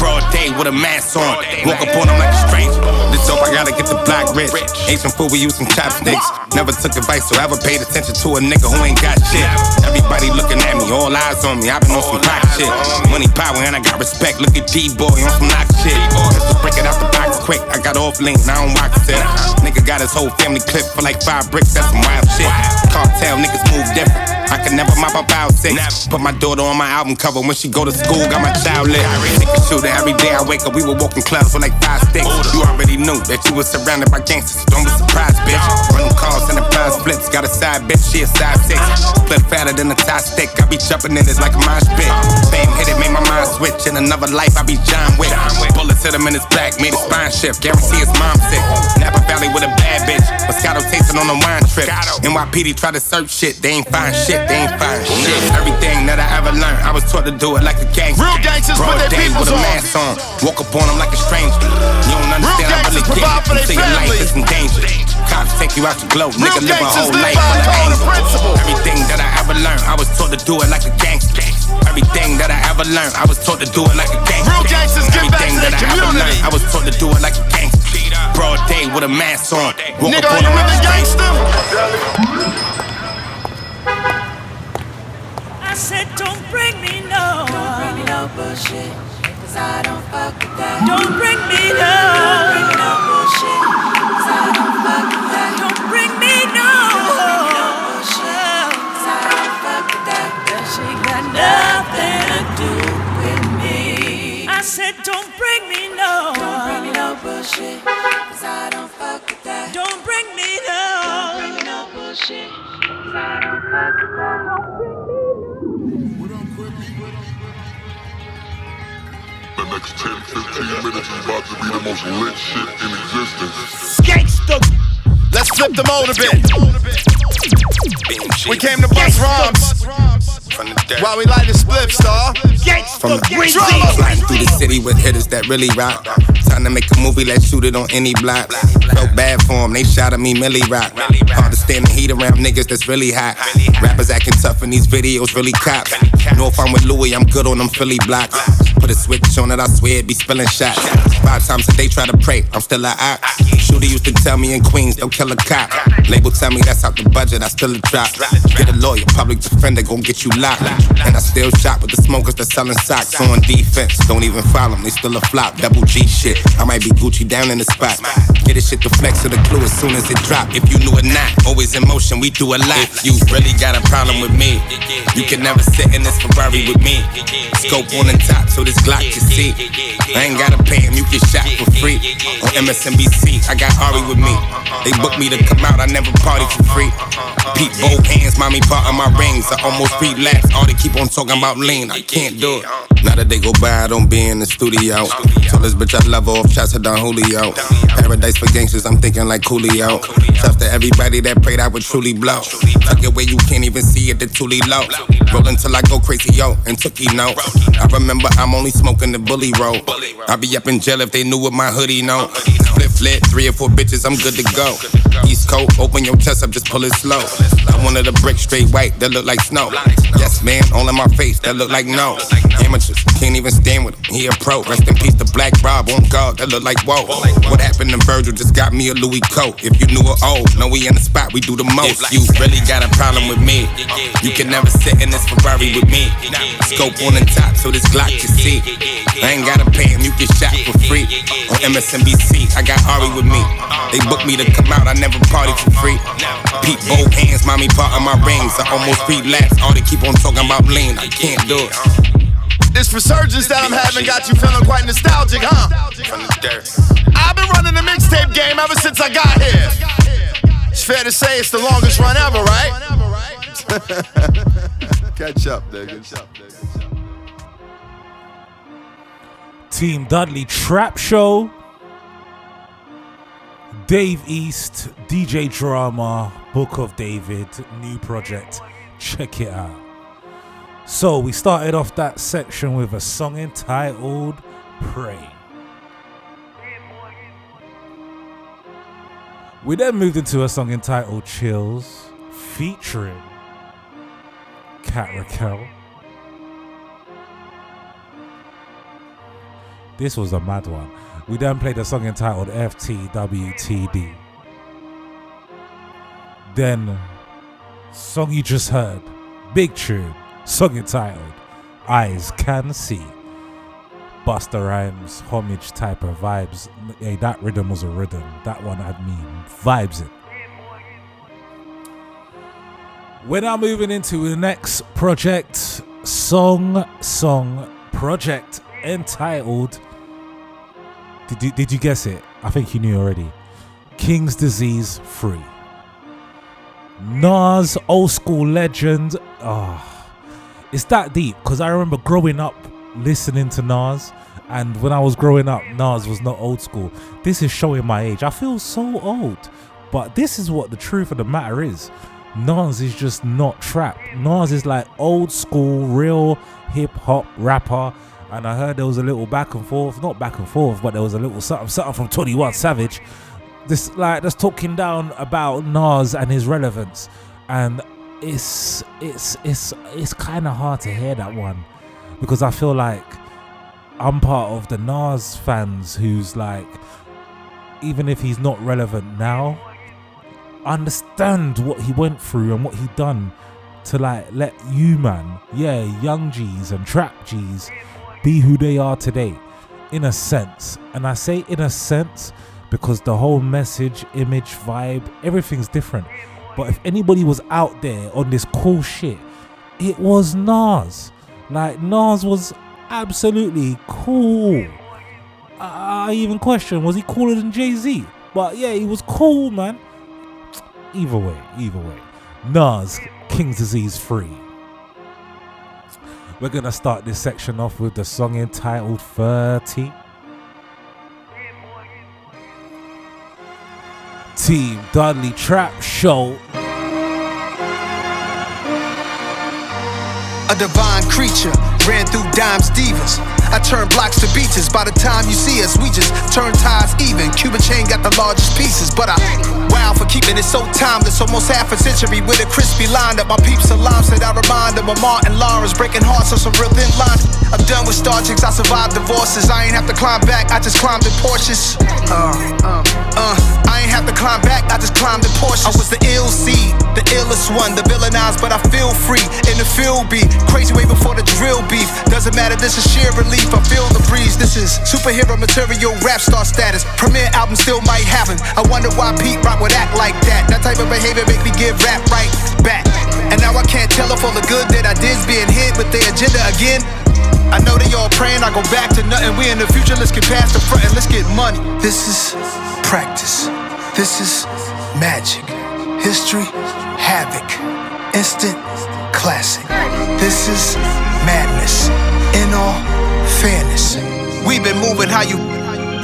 M: Broad day with a mask on, walk up on them like a stranger. This dope, I gotta get the block rich. Ate some food, we use some chopsticks. Never took advice or ever paid attention to a nigga who ain't got shit. Everybody looking at me, all eyes on me. i been on some rock shit. Money, power, and I got respect. Look at D-boy on some lock shit. Just break it out the box quick. I got off now I don't rock it. Nigga got his whole family clipped for like five bricks. That's some wild shit. Cartel niggas move different. I can never mop up out six. Put my daughter on my album cover when she go to school. Got my child lit. Nigga shooter every day I wake up. We were walking clubs with like five sticks. You already knew that you was surrounded by gangsters. Don't be surprised, bitch. Run them calls and the prize flips. Got a side bitch, she a side six. Flip fatter than a tie stick. I be jumping in it like a mosh pit. Fame hit it, made my mind switch. In another life, I be John Wick. Bullets hit him in his back, made his spine shift. Guarantee his mom sick. Napa Valley with a bad bitch. Moscato tasting on a wine trip. NYPD try to search shit, they ain't find shit shit, they ain't fine shit. Everything that I ever learned, I was taught to do it like a gangster.
K: Real gangsters
M: Broad
K: put their
M: day with a
K: on.
M: mask on. Walk up on them like a stranger. You don't understand, I really get it. Until your life is in danger. Cops take you out your glow, nigga live a whole life full of anger. Everything that I ever learned, I was taught to do it like a gangster. Everything that I ever learned, I was taught to do it like a gangster.
K: Real gangsters give back to
M: that
K: the community.
M: learned, I was taught to do it like a gangster. Broad day with a mask on. Walk
K: Nigga, are
M: on
K: you really
M: a
K: gangster?
N: I said, don't bring me no. Don't bring me no bullshit. Cause I don't fuck with that. Don't bring me no. Don't bring me no bullshit. Cause I don't fuck with that. Don't bring me no. bullshit. Cause I don't fuck with that. That shit got nothing to do with me. I said, don't bring me no. Don't bring me no bullshit. Cause I don't fuck with that. Don't bring me no. Don't bring me no bullshit. Cause I don't fuck with that.
O: Next 10, 15 minutes is about to be the most lit shit in existence.
K: Gangsta. Let's flip the mode a bit. We came to bust rhymes. While we light the split star.
M: From the
K: Drama.
M: Flying through the city with hitters that really rock. Time to make a movie, let's shoot it on any block. Felt bad for them, they shot at me, Millie Rock. Hard to stand the heat around niggas that's really hot. Rappers acting tough in these videos, really cops. Know if I'm with Louis, I'm good on them Philly blocks. Put a switch on it, I swear it be spilling shots. Five times a day try to pray, I'm still a op. Shooter used to tell me in Queens, don't kill a cop. Label tell me that's out the budget, I still a drop. Get a lawyer, public defender, gon' get you locked. And I still shop with the smokers that selling socks on defense. Don't even follow they still a flop. Double G shit, I might be Gucci down in the spot. Get this shit to flex to the clue as soon as it drop. If you knew it not, always in motion, we do a lot. If you really got a problem with me, you can never sit in this Ferrari with me. Scope on the top, so this Glock you see. I ain't gotta pay him, you can shop for free. On MSNBC, I got Ari with me. They booked me to come out, I never party for free. Peep both hands, mommy part of my rings. I almost relapse. All they keep on talking about lean, I can't do it. Now that they go by, I don't be in the studio. Told this bitch I love her off shots of Don Julio. Paradise for gangsters, I'm thinking like Coolio. Tough to everybody that prayed I would truly blow. Tuck it where you can't even see it, the Toolie low. Roll until I go crazy, yo, and took he note. I remember I'm only smoking the bully roll. I be up in jail if they knew what my hoodie know. Flip flip, three or four bitches, I'm good to go. East Coast, open your chest up, just pull it slow. I wanted a brick straight white that look like snow. Yes, man, all in my face, that look like no. Amateurs, can't even stand with him, he a pro. Rest in peace to Black Rob on guard, that look like whoa. What happened to Virgil just got me a Louis coat. If you knew it old, know we in the spot, we do the most. You really got a problem with me. You can never sit in this Ferrari with me. Scope on the top so this Glock can see. I ain't gotta pay him, you get shot for free. On MSNBC, I got Ari with me. They booked me to come out, I never party for free. Peep both hands, mommy part of my rings. I almost relapse. All they keep on talking about lean, I can't do it.
K: This resurgence that I'm having got you feeling quite nostalgic, huh? I've been running the mixtape game ever since I got here. It's fair to say it's the longest run ever, right? Catch up, niggas.
C: Team Dudley Trap Show. Dave East, DJ Drama, Book of David, new project. Check it out. So, we started off that section with a song entitled Pray. We then moved into a song entitled Chills, featuring Cat Raquel. This was a mad one. We then played a song entitled FTWTD. Then, song you just heard, big tune, song entitled Eyes Can See. Busta Rhymes, homage type of vibes. Hey, that rhythm was a rhythm. That one had me vibes it. We're now moving into the next project, song, song project entitled. Did you, did you guess it? I think you knew already. King's Disease III. Nas, old school legend. Ah, it's that deep because I remember growing up listening to Nas, and when I was growing up, Nas was not old school. This is showing my age. I feel so old, but this is what the truth of the matter is. Nas is just not trap. Nas is like old school, real hip hop rapper. And I heard there was a little back and forth, not back and forth, but there was a little something, something from 21 Savage. This like just talking down about Nas and his relevance. And it's it's it's it's kind of hard to hear that one because I feel like I'm part of the Nas fans who's like, even if he's not relevant now, understand what he went through and what he done to like let you man, yeah, young G's and trap G's be who they are today, in a sense. And I say in a sense because the whole message, image, vibe, everything's different. But if anybody was out there on this cool shit, it was Nas. Like Nas was absolutely cool. I, even question was he cooler than Jay Z? But yeah, he was cool, man. Either way, either way. Nas, King's Disease III. We're gonna start this section off with the song entitled 30. Team Dudley Trap Show.
P: A divine creature ran through dimes divas. I turn blocks to beaches. By the time you see us, we just turn ties even. Cuban chain got the largest pieces, but I wow for keeping it so timeless. Almost half a century with a crispy line up. My peeps alarm said I remind them of Martin Lawrence breaking hearts on some real thin lines. I'm done with star chicks, I survived divorces. I ain't have to climb back, I just climbed in Porsches. Uh, uh, uh, I ain't have to climb back, I just climbed in Porsches. I was the ill seed, the illest one, the villainized, but I feel free in the field beat. Crazy way before the drill beef. Doesn't matter, this is sheer relief. I feel the breeze. This is superhero material, rap star status. Premier album still might happen. I wonder why Pete Rock would act like that. That type of behavior make me give rap right back. And now I can't tell if all the good that I did's being hit with the agenda again. I know they all praying I go back to nothing. We in the future, let's get past the front and let's get money. This is practice. This is magic. History, havoc. Instant classic. This is madness. In all fairness, we've been moving how you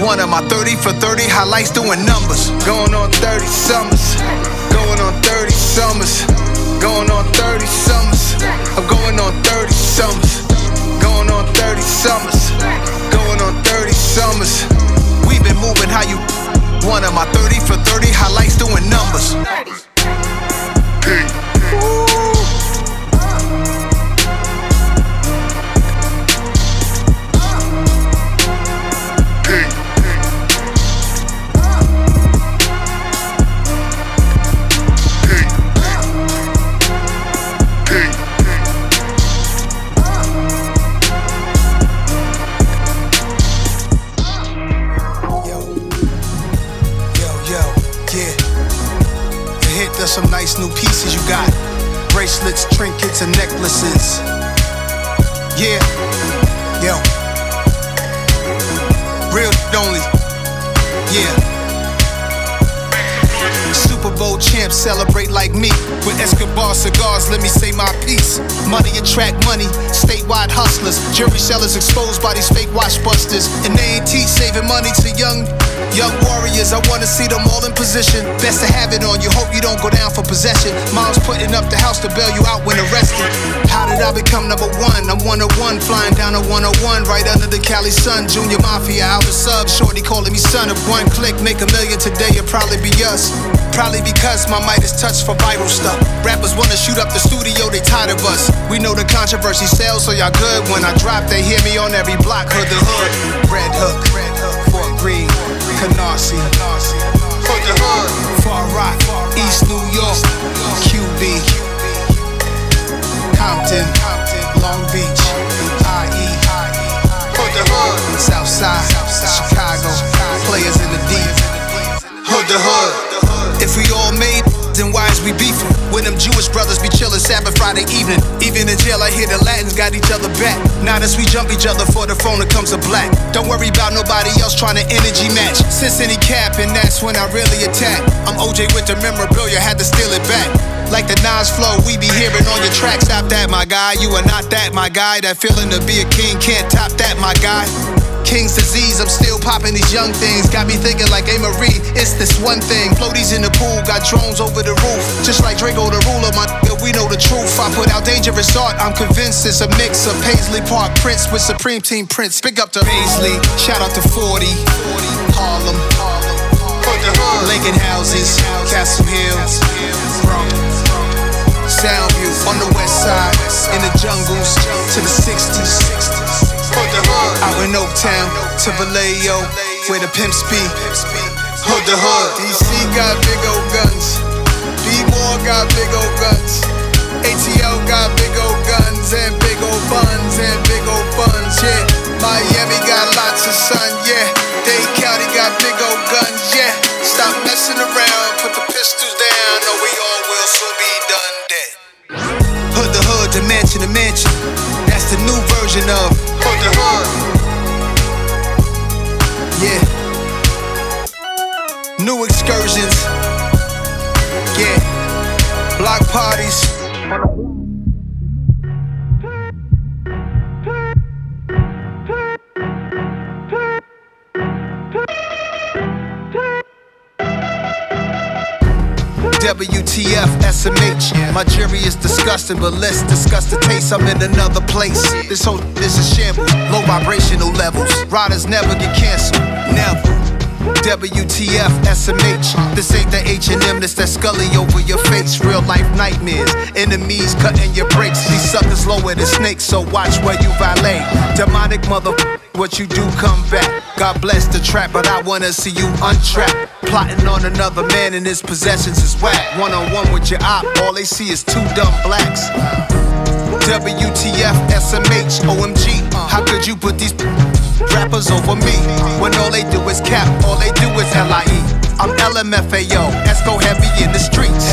P: one of my 30 for 30 highlights doing numbers. Going on 30 summers. Going on 30 summers. Going on 30 summers. I'm going on 30 summers. Going on 30 summers. Going on 30 summers. We've been moving how you one of my 30 for 30 highlights doing numbers. Yo, some nice new pieces you got. Bracelets, trinkets, and necklaces. Yeah, yo. Real only. Yeah. Super Bowl champs celebrate like me. With Escobar cigars, let me say my piece. Money attract money, statewide hustlers. Jury sellers exposed by these fake watch busters. And they ain't teach saving money to young, young warriors. I wanna see them all in position. Best to have it on you, hope you don't go down for possession. Mom's putting up the house to bail you out when arrested. How did I become number one? I'm one of one, flying down a 101, right under the Cali sun. Junior Mafia, out the sub, shorty calling me son. If one click make a million today, it'll probably be us. Probably because my mic is touched for viral stuff. Rappers wanna shoot up the studio, they tired of us. We know the controversy sells, so y'all good. When I drop, they hear me on every block, hood the hood. Red Hook, Fort Greene, Canarsie, Hood the Hood, Far Rock, East New York, QB, Compton, Long Beach, IE, Hood the Hood, Southside, Chicago, players in the deep, Hood the Hood. If we all made, then why is we beefing? When them Jewish brothers be chillin' Sabbath Friday evening. Even in jail, I hear the Latins got each other back. Now as we jump each other for the phone, it comes to black. Don't worry about nobody else trying to energy match. Since any cap, and that's when I really attack. I'm OJ with the memorabilia, had to steal it back. Like the Nas flow, we be hearing on your track. Stop that, my guy. You are not that, my guy. That feeling to be a king can't top that, my guy. King's disease, I'm still popping these young things. Got me thinking like A. Marie, it's this one thing. Floaties in the pool, got drones over the roof. Just like Draco the ruler, my nigga, we know the truth. I put out dangerous art, I'm convinced it's a mix of Paisley Park Prince with Supreme Team Prince. Big up to Paisley, shout out to 40, Harlem, Lincoln Houses, Castle Hill, Soundview on the west side, in the jungles to the 60s. Out in Oaktown to Vallejo, where the pimps be. Hood the hood. DC got big old guns. B-More got big old guns. ATL got big old guns and big old buns and big old buns, yeah. Miami got lots of sun, yeah. Dade County got big old guns, yeah. Stop messing around, put the pistols down, or we all will soon be done dead. Hood the hood, to mansion to mansion. That's the new version of New excursions. Yeah. Block parties. WTF, SMH. My jury is disgusting, but let's discuss the taste. I'm in another place. This whole this is shambles. Low vibrational levels. Riders never get canceled. Never. WTF, SMH. This ain't the H&M, this that scully over your face. Real life nightmares. Enemies cutting your brakes. These suckers lower than snakes, so watch where you violate. Demonic mother, what you do come back. God bless the trap, but I wanna see you untrapped. Plotting on another man and his possessions is whack. One on one with your op, all they see is two dumb blacks. WTF, SMH, OMG. Uh. How could you put these rappers over me? When all they do is cap, all they do is LIE. I'm LMFAO, Esco heavy in the streets.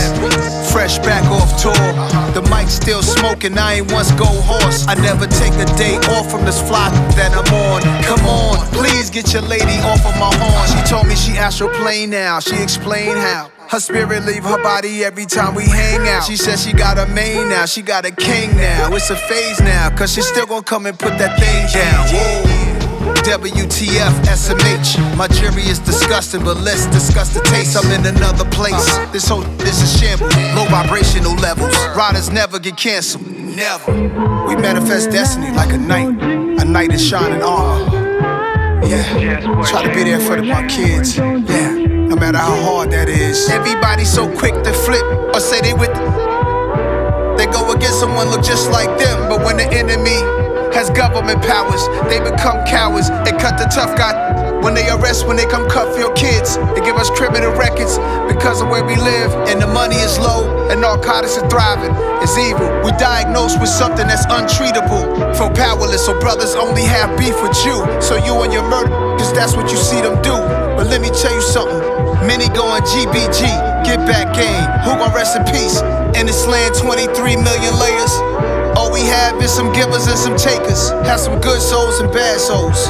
P: Fresh back off tour, the mic still smoking. I ain't once go hoarse. I never take a day off from this fly that I'm on. Come on, please get your lady off of my horn. She told me she astral plane now. She explained how. Her spirit leave her body every time we hang out. She said she got a main now, she got a king now. It's a phase now, cause she still gonna come and put that thing down. Whoa. WTF, SMH. My jury is disgusting, but let's discuss the taste. I'm in another place. This whole this is shambles. Low vibrational levels. Riders never get canceled. Never. We manifest destiny like a knight. A knight is shining armor. Yeah. Try to be there for the, my kids. Yeah. Matter how hard that is. Everybody so quick to flip or say they with. They go against someone look just like them, but when the enemy has government powers. They become cowards and cut the tough guy. When they arrest, when they come cuff your kids, they give us criminal records because of where we live. And the money is low, and narcotics are thriving. It's evil. We diagnosed with something that's untreatable. For powerless, so brothers only have beef with you. So you and your murder, cause that's what you see them do. But let me tell you something. Many going GBG, get back game. Who gon' rest in peace? In this land, 23 million layers. All we have is some givers and some takers. Have some good souls and bad souls.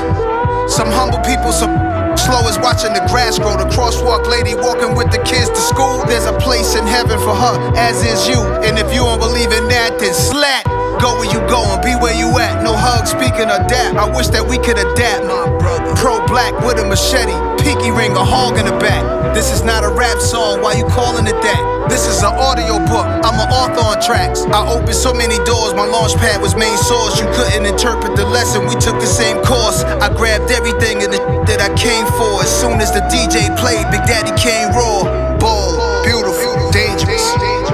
P: Some humble people, some slow as watching the grass grow. The crosswalk lady walking with the kids to school. There's a place in heaven for her, as is you. And if you don't believe in that, then slat. Go where you going, be where you at. No hug, speaking of that. I wish that we could adapt. My brother. Pro black with a machete, pinky ring, a hog in the back. This is not a rap song, why you calling it that? This is an audio book, I'm an author on tracks. I opened so many doors, my launch pad was Main Source. You couldn't interpret the lesson, we took the same course. I grabbed everything in the that I came for. As soon as the DJ played, Big Daddy Kane raw. Ball, beautiful, dangerous.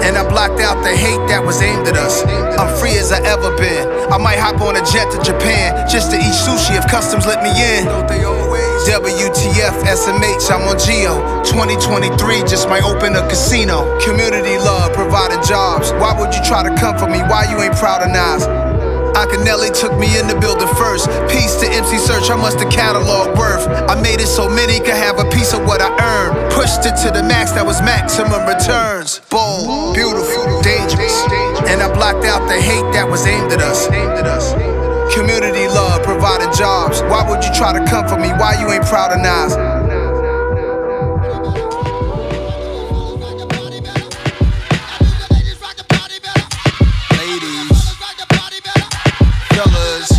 P: And I blocked out the hate that was aimed at us. I'm free as I ever been. I might hop on a jet to Japan just to eat sushi if customs let me in. WTF, SMH, I'm on Geo. 2023 just might open a casino. Community love, providing jobs. Why would you try to come for me? Why you ain't proud of Nas? Akinyele took me in the building first. Peace to MC Serch, I must have catalog worth. I made it so many could have a piece of what I earned. Pushed it to the max, that was maximum returns. Bold, beautiful, dangerous. And I blocked out the hate that was aimed at us. Community love, providing jobs. Why would you try to come for me? Why you ain't proud of Nas? fellas.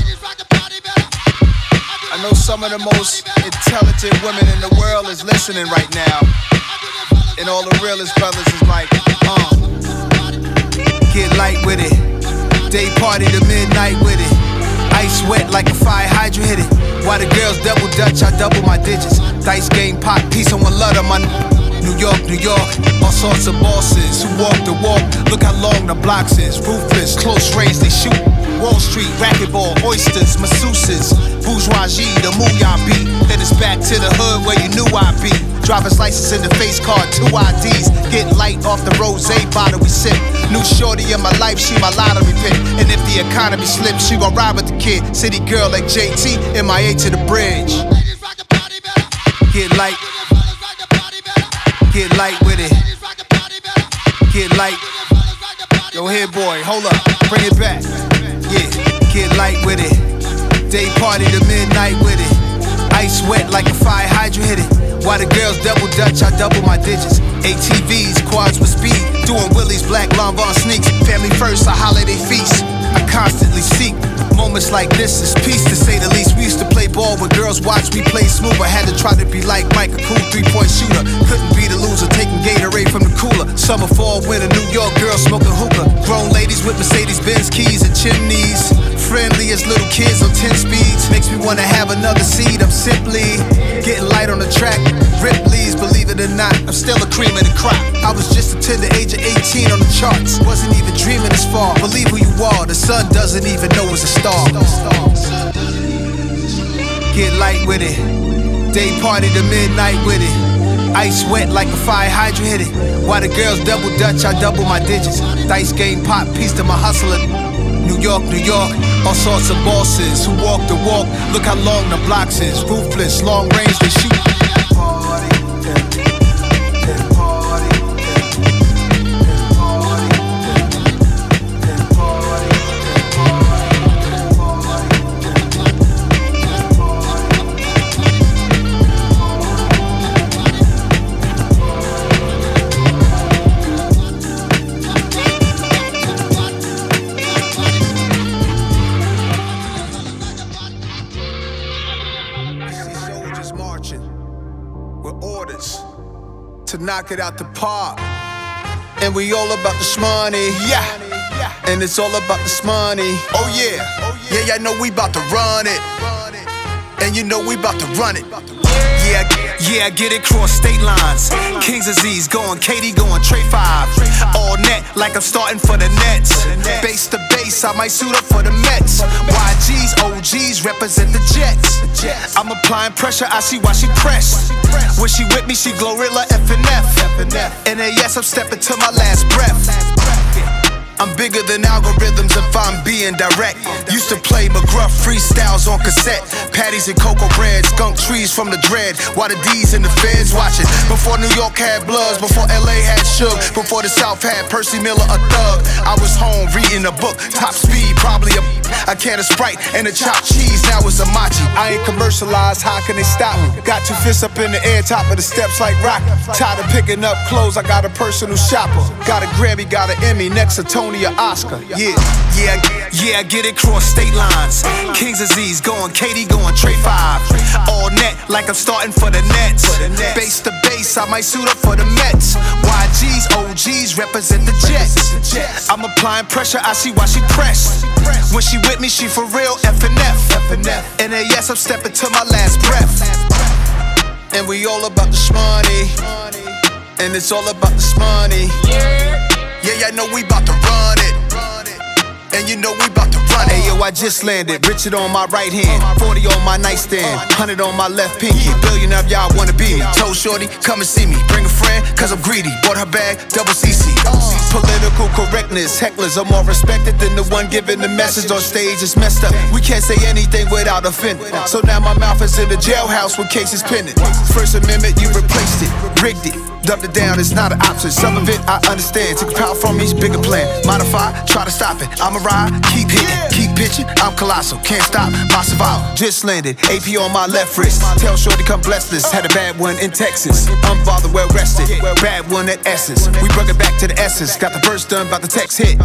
P: I know some of the most intelligent women in the world is listening right now. And all the realest brothers is like, uh, get light with it. Day party to midnight with it. Ice wet like a fire hydrant hit it. While the girls double dutch, I double my digits. Dice game, pot, piece on one love my New York, New York, all sorts of bosses who walk the walk. Look how long the blocks is. Ruthless, close range, they shoot. Wall Street, racquetball, oysters, masseuses, bourgeoisie, the mooyah beat. Then it's back to the hood where you knew I'd be. Driver's license in the face card, two IDs. Get light off the rose bottle we sip. New shorty in my life, she my lottery pick. And if the economy slips, she gon' ride with the kid. City girl like JT, MIA to the bridge. Get light. Get light with it. Get light. Yo, here, boy, hold up, bring it back. Yeah, get light with it. Day party to midnight with it. Ice wet like a fire hydrant hit it. While the girls double dutch, I double my digits. ATVs, quads with speed. Doing willies, black Lanvin sneaks. Family first, a holiday feast. I constantly seek Moments like this is peace to say the least. We used to play ball when girls watched me play smooth. I had to try to be like Mike, a cool three point shooter. Couldn't be the loser, taking Gatorade from the cooler. Summer, fall, winter, New York girls smoking hookah. Grown ladies with Mercedes Benz keys and chimneys. Friendly as little kids on 10 speeds. Makes me wanna have another seat. I'm simply getting light on the track. Ripley's, believe it or not, I'm still a cream of the crop. I was just a the age of 18 on the charts. Wasn't even dreaming this far. Believe who you are, the sun doesn't even know it's a star. Get light with it. Day party to midnight with it. Ice wet like a fire hydrant hit it. While the girls double dutch, I double my digits. Dice game pop, piece to my hustler. New York, New York, all sorts of bosses who walk the walk. Look how long the blocks is. Ruthless, long range, they shoot. Knock it out the park. And we all about the money, yeah. And it's all about the money, Oh yeah, yeah, yeah. I know we about to run it, and you know we about to run it. Yeah, yeah, I get it cross state lines. King's Disease going, Katie going, Trey Five. All net like I'm starting for the Nets. Base to base, I might suit up for the Mets. YGs, OGs represent the Jets. I'm applying pressure, I see why she pressed. When she with me, she Glorilla FNF. NAS, I'm stepping to my last breath. I'm bigger than algorithms if I'm being direct. Used to play McGruff freestyles on cassette. Patties and cocoa bread, skunk trees from the dread. While the D's and the feds watching. Before New York had Bloods, before LA had Suge, before the South had Percy Miller, a thug. I was home reading a book, top speed, probably a, a can of Sprite and a chopped cheese. Now it's a machi. I ain't commercialized, how can they stop me? Got two fists up in the air, top of the steps like rock. Tired of picking up clothes, I got a personal shopper. Got a Grammy, got an Emmy, next to Tony or Oscar. Yeah, yeah, yeah, I get it cross state lines. King's Disease going, Katie going, Trey Five. All net like I'm starting for the Nets. Base to base, I might suit up for the Mets. YGs, OGs represent the Jets. I'm applying pressure, I see why she pressed. When she with me, she for real FNF. yes, I'm stepping to my last breath. And we all about the money. And it's all about the money. Yeah, yeah, I know we about to run it. And you know we about to run it. Hey, yo, I just landed. Richard on my right hand, 40 on my nightstand, 100 on my left pinky. Billion of y'all wanna be me. Told Shorty, come and see me. Bring a friend, cause I'm greedy. Bought her bag, double CC. Political correctness, hecklers are more respected than the one giving the message on stage. It's messed up. We can't say anything without offending. So now my mouth is in the jailhouse with cases pending. First Amendment, you replaced it, rigged it. Dumped it down, it's not an option. Some of it I understand. Took power from me, bigger plan. Modify, try to stop it. I'ma ride, keep hitting, keep pitching. I'm colossal, can't stop my survival. Just landed, AP on my left wrist. Tell Shorty come bless this. Had a bad one in Texas. Unbothered, well rested. Bad one at Essence. We brought it back to the essence. Got the verse done, about the text hit.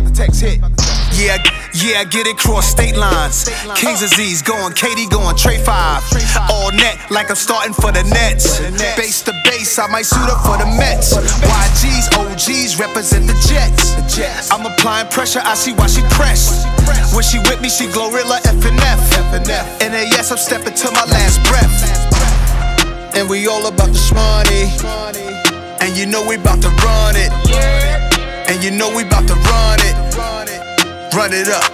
P: Yeah, yeah, I get it cross state lines. King's Disease going, Katie going, Trey Five. All net like I'm starting for the Nets. Base to base, I might suit up for the Mets. YGs, OGs represent the Jets. I'm applying pressure, I see why she pressed. When she with me, she Glorilla FNF. NAS, I'm stepping to my last breath. And we all about the shmoney. And you know we about to run it. And you know we about to run it. Run it up.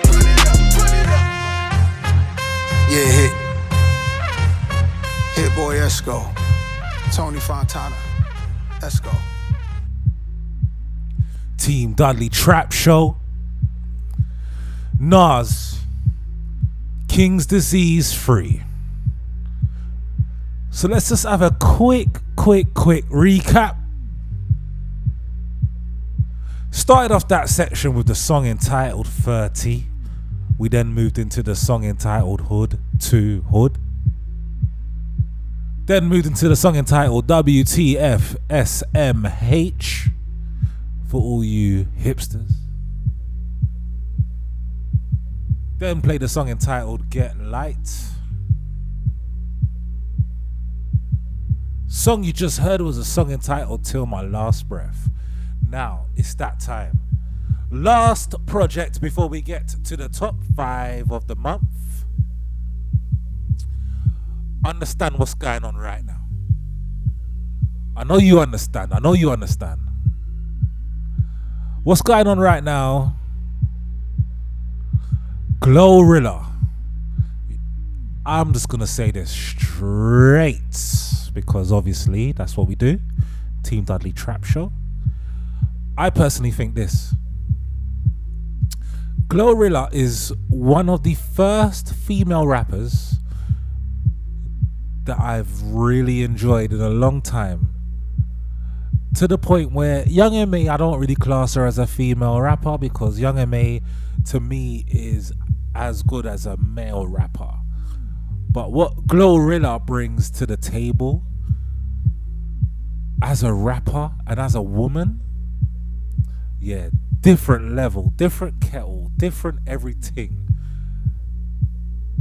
P: Yeah, hit. Hit-Boy Esco. Tony Fontana. Let's go.
C: Team Dudley Trap Show. Nas. King's Disease III. So let's just have a quick, quick, quick recap. Started off that section with the song entitled 30. We then moved into the song entitled Hood to Hood. Then moved into the song entitled WTF SMH for all you hipsters. Then played the song entitled Get Light. Song you just heard was a song entitled Till My Last Breath. Now it's that time. Last project before we get to the top five of the month. Understand what's going on right now. I know you understand. I know you understand. What's going on right now? Glorilla. I'm just gonna say this straight because obviously that's what we do. Team Dudley Trap Show. I personally think this. Glorilla is one of the first female rappers that I've really enjoyed in a long time. To the point where Young M.A, I don't really class her as a female rapper because Young M.A to me is as good as a male rapper. But what Glorilla brings to the table as a rapper and as a woman, yeah, different level, different kettle, different everything.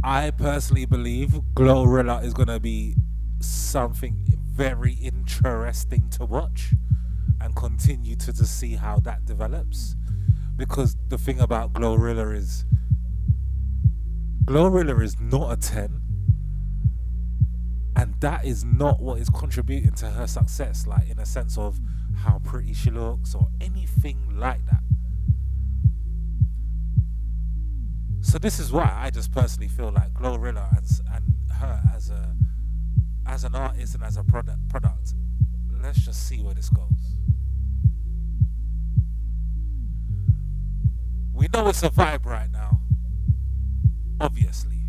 C: I personally believe Glorilla is going to be something very interesting to watch and continue to, to see how that develops. Because the thing about Glorilla is Glorilla is not a 10. And that is not what is contributing to her success, like in a sense of how pretty she looks or anything like that. So this is why I just personally feel like Glorilla and, and her as a as an artist and as a product product. Let's just see where this goes. We know it's a vibe right now. Obviously.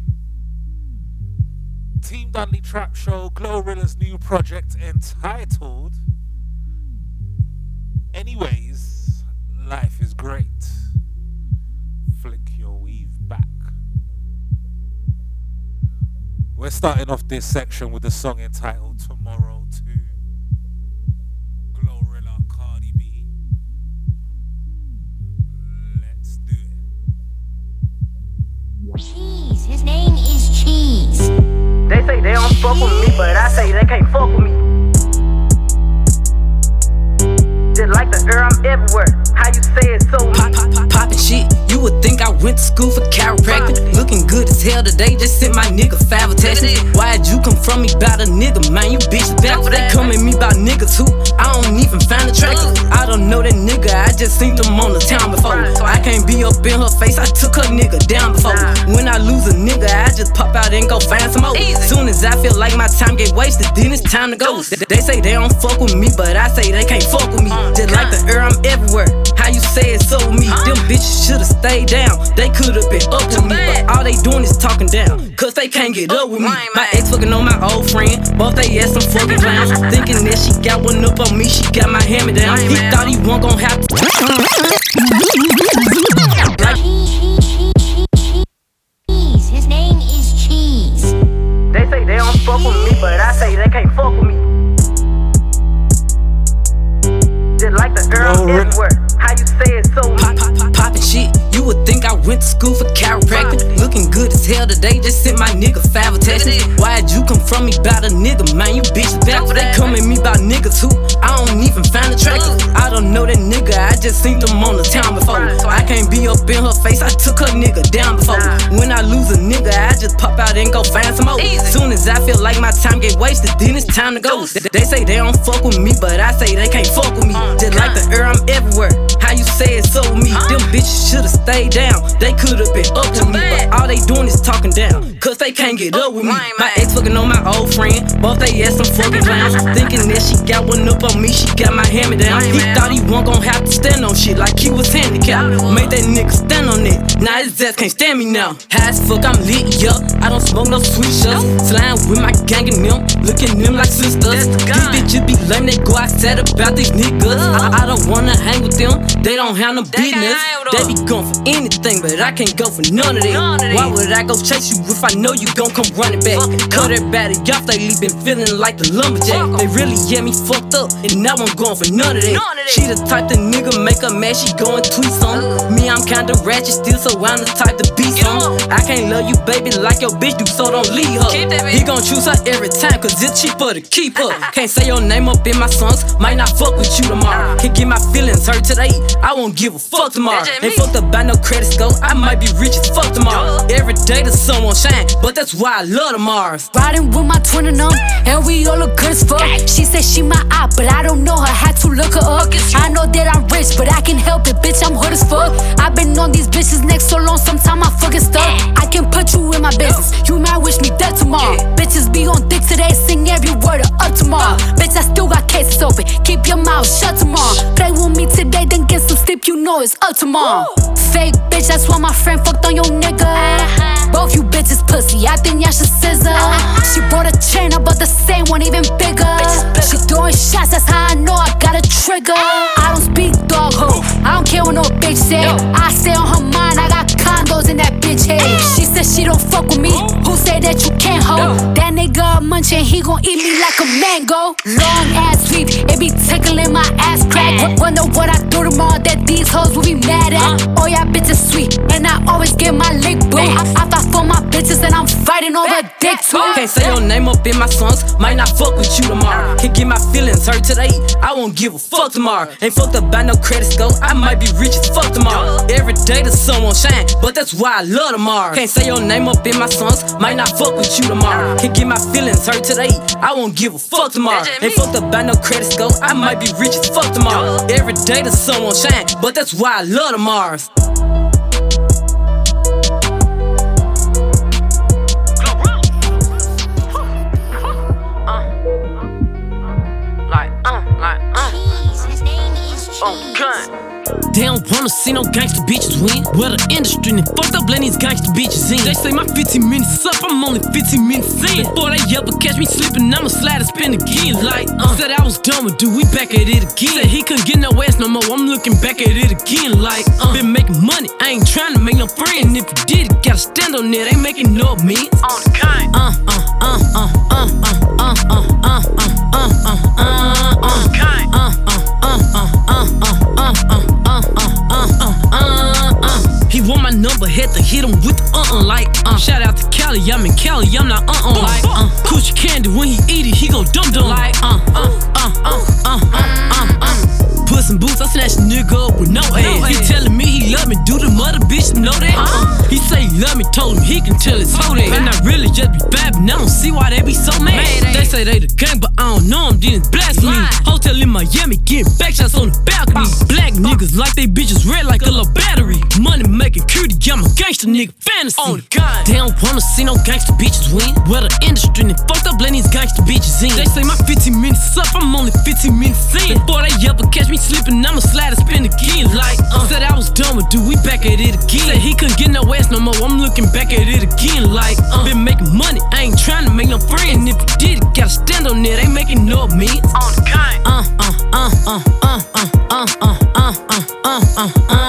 C: Team Dudley Trap Show, Glorilla's new project entitled Anyways, Life is Great. We're starting off this section with a song entitled Tomorrow 2. Glorilla Cardi B. Let's do it.
Q: Cheese. His name is Cheese.
R: They say they don't fuck with me, but I say they can't fuck with me. Just like the air, I'm everywhere. How you say it so
S: Pop, pop, pop, poppin' shit. You would think I went to school for chiropractic. Looking good as hell today. Just sent my nigga five testing. Why'd you come from me about a nigga, man? You bitch backwards. They come at me about niggas who I don't even find attractive. I don't know that nigga. I just seen them on the town before. I can't be up in her face. I took her nigga down before. When I lose a nigga, I just pop out and go find some more. Soon as I feel like my time get wasted, then it's time to go. They- They say they don't fuck with me, but I say they can't fuck with me. Just like the air, I'm everywhere. How you say it so me? Them bitches should've stayed down. They could've been up with me, but all they doing is talking down. Cause they can't get up with me. My ex fucking on my old friend. Both they ass some fucking clowns. Thinking that she got one up on me, she got my hammer down. He thought he wasn't gon' have to.
Q: Cheese. His name is Cheese.
R: They say they don't fuck with me, but I say they can't fuck with me. Just like the air, I'm everywhere. How you say it so
S: pop, pop, pop, poppin' shit. Would think I went to school for chiropractic. Looking good as hell today. Just sent my nigga five attachments. Why'd you come from me about a nigga, man? You bitch backwards. They come at me about niggas who I don't even find attractive. I don't know that nigga. I just seen them on the town before. I can't be up in her face. I took her nigga down before. When I lose a nigga, I just pop out and go find some more. As soon as I feel like my time get wasted, then it's time to go. They- They say they don't fuck with me, but I say they can't fuck with me. Just like the air, I'm everywhere. How you say it so me? Them bitches should've stayed down. They could've been up to me, but all they doing is talking down. Cause they can't get up with me. My ex fucking on my old friend. Both they ass some fucking clowns. Thinking that she got one up on me, she got my hammer down. He thought he wasn't gon' have to stand on shit like he was handicapped. Made that nigga stand on it. Now his ass can't stand me now. High as fuck, I'm lit, yup. I don't smoke no sweet shots. Flying with my gang and them. Looking them like sisters. These bitches be lame, they go outside about these niggas. I, I don't wanna hang with them. They don't have no business. They be for anything, but I can't go for none of it. Why would I go chase you if I know you gon' come running back? Cut everybody off, they been feeling like the lumberjack. They really get me fucked up, and now I'm going for none of that. She the type the nigga make her mad, she going tweets on. Me, I'm kinda ratchet still, so I'm the type to be some. I can't love you, baby, like your bitch do, so don't leave her. He gon' choose her every time, cause it's cheaper to keep her. Can't say your name up in my songs, might not fuck with you tomorrow. Can get my feelings hurt today, I won't give a fuck tomorrow. Ain't fucked up by no credit go, I might be rich as fuck tomorrow. Every day the sun won't shine, but that's why I love the Mars.
T: Riding with my twin and them, and we all look good as fuck. She said she my eye, but I don't know her. Had to look her up. I know that I'm rich, but I can help it, bitch. I'm hood as fuck. I've been on these bitches neck so long, sometime I fucking stuck. I can put you in my business. You might wish me dead tomorrow. Bitches be on dick today, sing every word of up tomorrow. Bitch, I still got cases open. Keep your mouth shut tomorrow. Play with me today, then get some sleep. You know it's up tomorrow. Fake bitch, that's why my friend fucked on your nigga. Both you bitches pussy, I think y'all should scissor. She bought a chain, I bought the same one, even bigger. She throwing shots, that's how I know I got a trigger. I don't speak dog ho, I don't care what no bitch say. I stay on her mind, I got condos in that bitch head. She said she don't fuck with me, who say that you can't hold? That nigga a munchin', he gon' eat me like a mango. Long ass sweep, it be tickling my ass crack. Wonder what I do tomorrow that these hoes will be mad at. Dick too.
S: Can't say your name up in my songs, might not fuck with you tomorrow. Can't get my feelings hurt today, I won't give a fuck tomorrow. Ain't fucked up by no credit score, I might be rich as fuck tomorrow. Every day the sun won't shine, but that's why I love tomorrow. Can't say your name up in my songs, might not fuck with you tomorrow. Can't get my feelings hurt today, I won't give a fuck tomorrow. Ain't fucked up by no credit score, I might be rich as fuck tomorrow. Every day the sun won't shine, but that's why I love the
U: Like, uh, like, uh. Oh, gun.
S: They don't wanna see no gangster bitches win. Well, the industry and fucked up letting these gangster bitches in. They say my 15 minutes up, I'm only 15 minutes in. Before they ever catch me slipping, I'ma slide and spin again. Like, uh. said I was done with dude, we back at it again. Said he couldn't get no ass no more, I'm looking back at it again. Like, uh. been making money, I ain't trying to make no friends. And if you did it, gotta stand on it, ain't making no means.
U: On the kind.
S: Uh, uh, uh, uh, uh, uh, uh, uh, uh, uh, uh, uh, uh, He want my number, had to hit him with the uh-uh like uh. Shout out to Cali, I'm in Cali, I'm not uh-uh like uh. Coochie candy when he eat it, he go dum dum like uh, uh, uh, uh, uh, uh, uh, uh. Put some boots, I snatch a nigga up with no ass. He telling me he love me, do the mother bitch know that? Uh. He say he love me, told him he can tell his hoe that. And I really just be babbing, I don't see why they be so mad. They say they the gang, but I don't know them, then it's blasphemy. Hotel in Miami, getting back shots on the balcony. Black niggas like they bitches red like a little battery. Money making cutie, I'm a gangster nigga fantasy.
U: On the kind.
S: They don't wanna see no gangster bitches win. Well, the industry and fucked up letting these gangster bitches in. They say my 15 minutes up, I'm only 15 minutes in. Before they ever catch me slipping, I'ma slide and spin again. Like, uh. said I was done with dude, we back at it again. Said he couldn't get no ass no more, I'm looking back at it again. Like, uh. been making money, I ain't trying to make no friends. And if you did it, gotta stand on it, ain't making no means.
U: On the kind.
S: Uh, uh, uh, uh, uh, uh, uh, uh, uh, uh, uh, uh, uh, uh,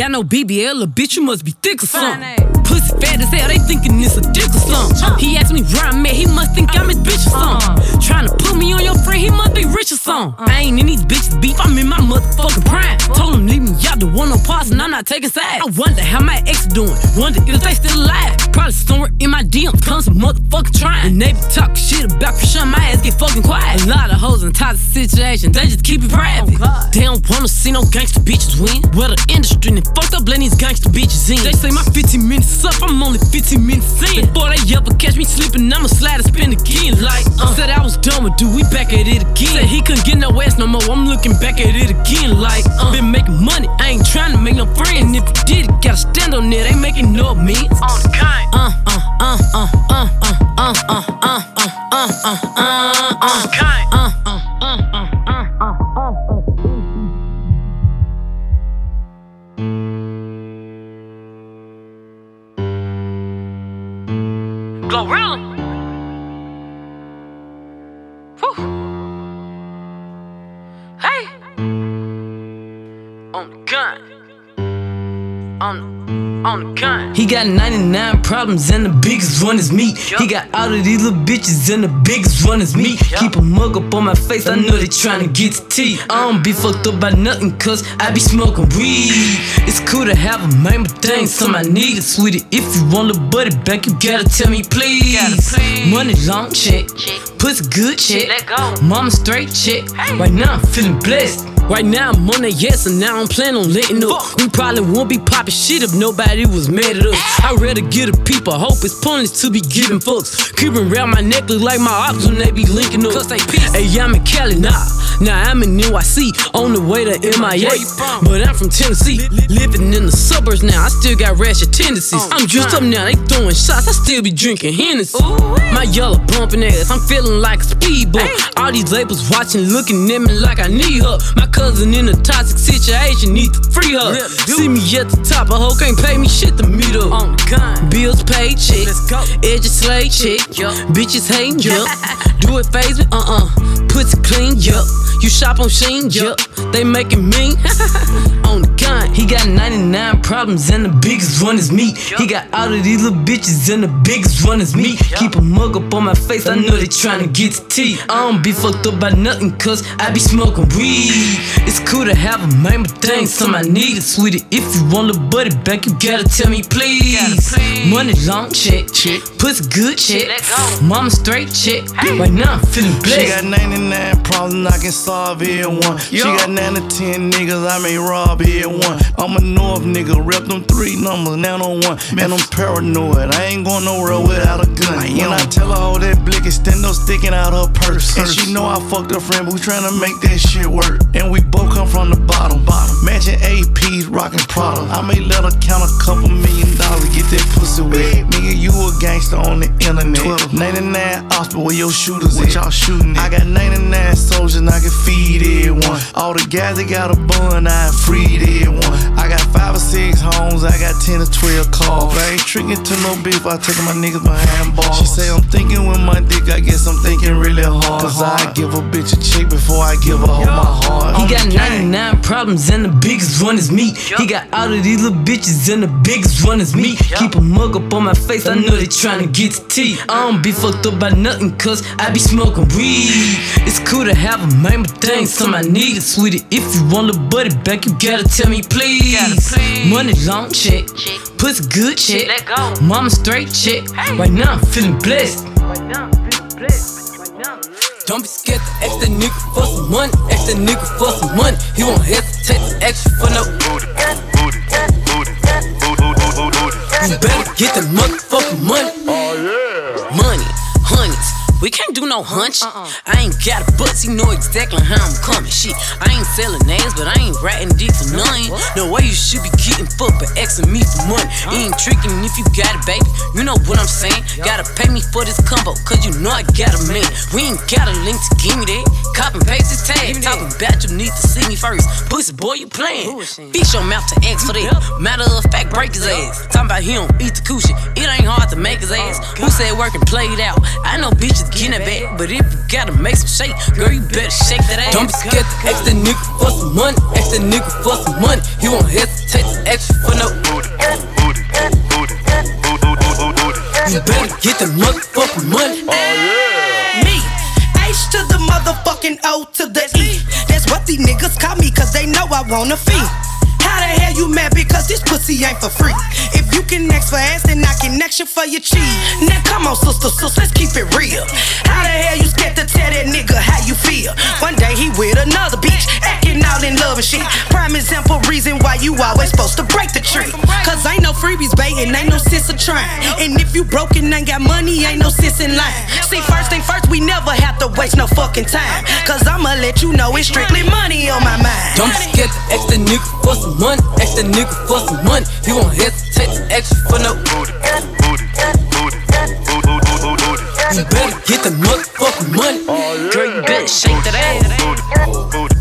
S: got no BBL, a bitch, you must be thick or something. Pussy fat as hell, they thinking it's a dick or something. He asked me where I'm at, he must think I'm his bitch or something. Tryna put me on your friend, he must be rich or something. I ain't in these bitches beef, I'm in my motherfucking prime. Told him leave me out the one on parts and I'm not taking sides. I wonder how my ex doing, wonder if they still alive. Probably somewhere in my DMs, comes some motherfucking trying. And they be talking shit about Krishan, my ass get fucking quiet. A lot of hoes in toxic situations, they just keep it private. They don't wanna see no gangster bitches win. Well, the industry fucked up letting these gangster bitches in. They say my 15 minutes up, I'm only 15 minutes in. Before they ever catch me slipping, I'ma slide and spin again. Like, uh. said I was done with dude, we back at it again. Said he couldn't get no ass no more, I'm looking back at it again. Like, uh. been making money, I ain't trying to make no friend. And if you did it, gotta stand on it, ain't making no means.
U: On the kind.
S: Uh, uh, uh, uh, uh, uh, uh, uh, uh, uh, uh, uh, uh,
U: On the kind.
S: uh, uh, uh, uh, uh, uh, uh,
U: go. On, the gun.
S: He got 99 problems and the biggest one is me. He got all of these little bitches and the biggest one is me. Keep a mug up on my face, I know they tryna get to tea. I don't be fucked up by nothing, cause I be smoking weed. It's cool to have a man, but dang, some I need it, sweetie. If you want a buddy back, you gotta tell me please. Money long check, pussy good check, mama straight check. Right now I'm feeling blessed. Right now I'm on that yes, and now I'm planning on letting up. We probably won't be popping shit if nobody was mad at us. I rather give the people hope it's pointless to be giving fucks. Creeping around my neck look like my ops when they be linking up. Hey, I'm in Cali, nah. Now I'm in NYC on the way to MIA. But I'm from Tennessee, living in the suburbs now. I still got ratchet tendencies. I'm juiced up now, they throwing shots. I still be drinking Hennessy. My yellow bumping ass, I'm feeling like a speed bump. All these labels watching, looking at me like I need her. My cousin in a toxic situation, need to free her. See me at the top, a hoe can't pay me shit to meet up. On the gun. Bills paid, check. Edges slay, check. Bitches hating, yup. Do it phase me, uh uh. Pussy clean, yup. You shop on Sheen, yup. They making me on the gun. He got 99 problems and the biggest one is me. He got all of these little bitches and the biggest one is me. Keep a mug up on my face, I know they tryna get to tea. I don't be fucked up by nothing, cause I be smoking weed. It's cool to have a man, but dang, some I need it, sweetie. If you want a buddy back, you gotta tell me please. Money long check, check. Pussy good check. Mama straight check. Right now I'm feeling
V: She got 99 problems, I can solve every one. She got 9 to 10 niggas, I may rob every one. I'm a North nigga, rep them three numbers, now on one. Man, I'm paranoid, I ain't going nowhere without a gun. When I tell her all that blick is stand up sticking out her purse. And she know I fucked her friend, but we tryna make that shit work. And we both come from the bottom. bottom. Matching APs, rockin' Prada. I may let her count a couple million dollars, get that pussy wet. Nigga, you a gangster on the internet. 99 hospital where your shooters at. y'all shooting at? I got 99 soldiers and I can feed everyone. All the guys that got a bun, I freed everyone. I got five or six homes, I got 10 or 12 cars. I ain't tricking to no beef, I taking my niggas behind bars. She say I'm thinking with my dick, I guess I'm thinking really hard. Cause I uh-huh. give a bitch a check before I give her all my heart.
S: He got 99 problems and the biggest one is me. He got all of these little bitches and the biggest one is me. Keep a mug up on my face, I know they tryna get to tea. I don't be fucked up by nothing, cause I be smoking weed. It's cool to have a man, but dang, some I need it, sweetie. If you want a buddy back, you gotta tell me please. Money long chick, pussy good check, mama straight check. Right now I'm feeling blessed. Don't be scared to ask that nigga for some money. Ask that nigga for some money. He won't hesitate to ask you for no. You better get the motherfucking money. Oh, money, honeys. We can't do no hunch. I ain't got a butts, you know exactly how I'm coming. Shit, I ain't selling names, but I ain't ratting deep for none. No way you should be getting fucked, but asking me for money. You ain't tricking if you got it, baby. You know what I'm saying? Gotta pay me for this combo, cause you know I got a man. We ain't got a link to give me that. Cop and paste this tag. Talking about you need to see me first. Pussy boy, you playing. Bitch your mouth to ask for that. Matter of fact, break his ass. Talking about he don't eat the coochie. It ain't hard to make his ass. Who said work and play it out? I know bitches getting it back, but if you gotta make some shake, girl, you better shake that ass. Don't be scared to ask that nigga for some money. Ask that nigga for some money. He won't hesitate to ask you for no. Booty. You better get the motherfucking money.
W: Oh, me, H to the motherfucking O to the E. That's what these niggas call me, cause they know I want a fee. How the hell you mad because this pussy ain't for free? If you can ask for ass, then I can ask you for your cheese. Now come on, sister, sister, let's keep it real. How the hell you scared to tell that nigga how you feel? One day he with another bitch, acting all in love and shit. Prime example reason why you always supposed to break the tree. Cause ain't no freebies, baiting, ain't no sense of trying. And if you broke and ain't got money, ain't no sense in line. See, first thing first, we never have to waste no fucking time. Cause I'ma let you know it's strictly money on my mind.
S: Don't be scared to ask that nigga for some money. Ask that nigga for some money. He won't hesitate to ask you for no. You better get the motherfucking money. Girl, you better shake that ass.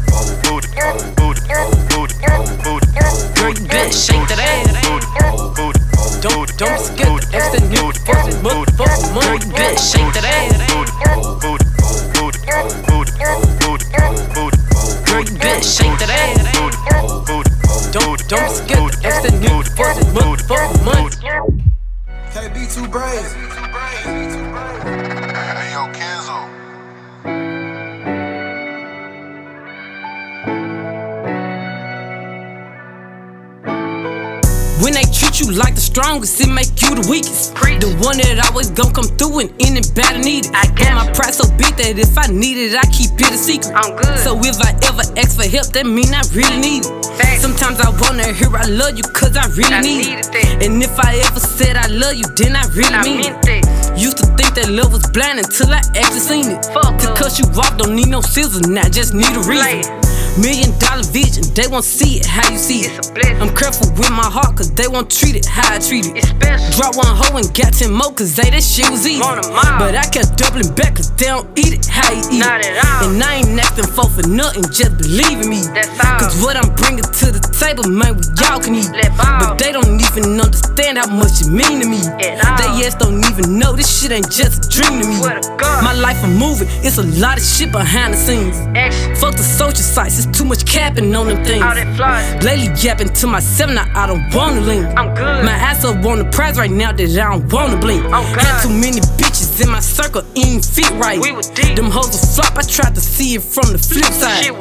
S: Girl, you better shake that ass. Don't, don't skip the new forces, motherfucker. Girl, Can't don't too brave. Hey, yo, Kenzo. Nigga they treat you like the strongest, it make you the weakest. The one that always gon' come through and in it bad and need it. I got my pride so big that if I need it, I keep it a secret. I'm good. So if I ever ask for help, that mean I really need it. Sometimes I wanna hear I love you, cause I really
R: I
S: need it. And if I ever said I love you, then I really
R: I
S: mean it. Used to think that love was blind until I actually seen it. Fuck to cut you off, don't need no scissors, now just need a reason. Million dollar vision, they won't see it how you see it. I'm careful with my heart, cause they won't treat it how I treat it. Drop one hoe and got 10 more, cause they that shit was easy. But I kept doubling back, cause they don't eat it how you eat
R: Not
S: it. And I ain't acting for for nothing, just believe in me. Cause what I'm bringing to the table, man, we y'all can eat. But they don't even understand how much it mean to me. They yes don't even know this shit ain't just a dream to me. My life a movie, it's a lot of shit behind the scenes. Fuck the social sites, it's too much capping on them things.
R: All that flies.
S: Lately yapping to myself, now I don't wanna lean.
R: I'm good.
S: My ass up on the prize right now that I don't wanna blink.
R: Oh, I'm good.
S: Had too many bitches in my circle, ain't fit right.
R: We.
S: Them hoes will flop, I tried to see it from the flip side.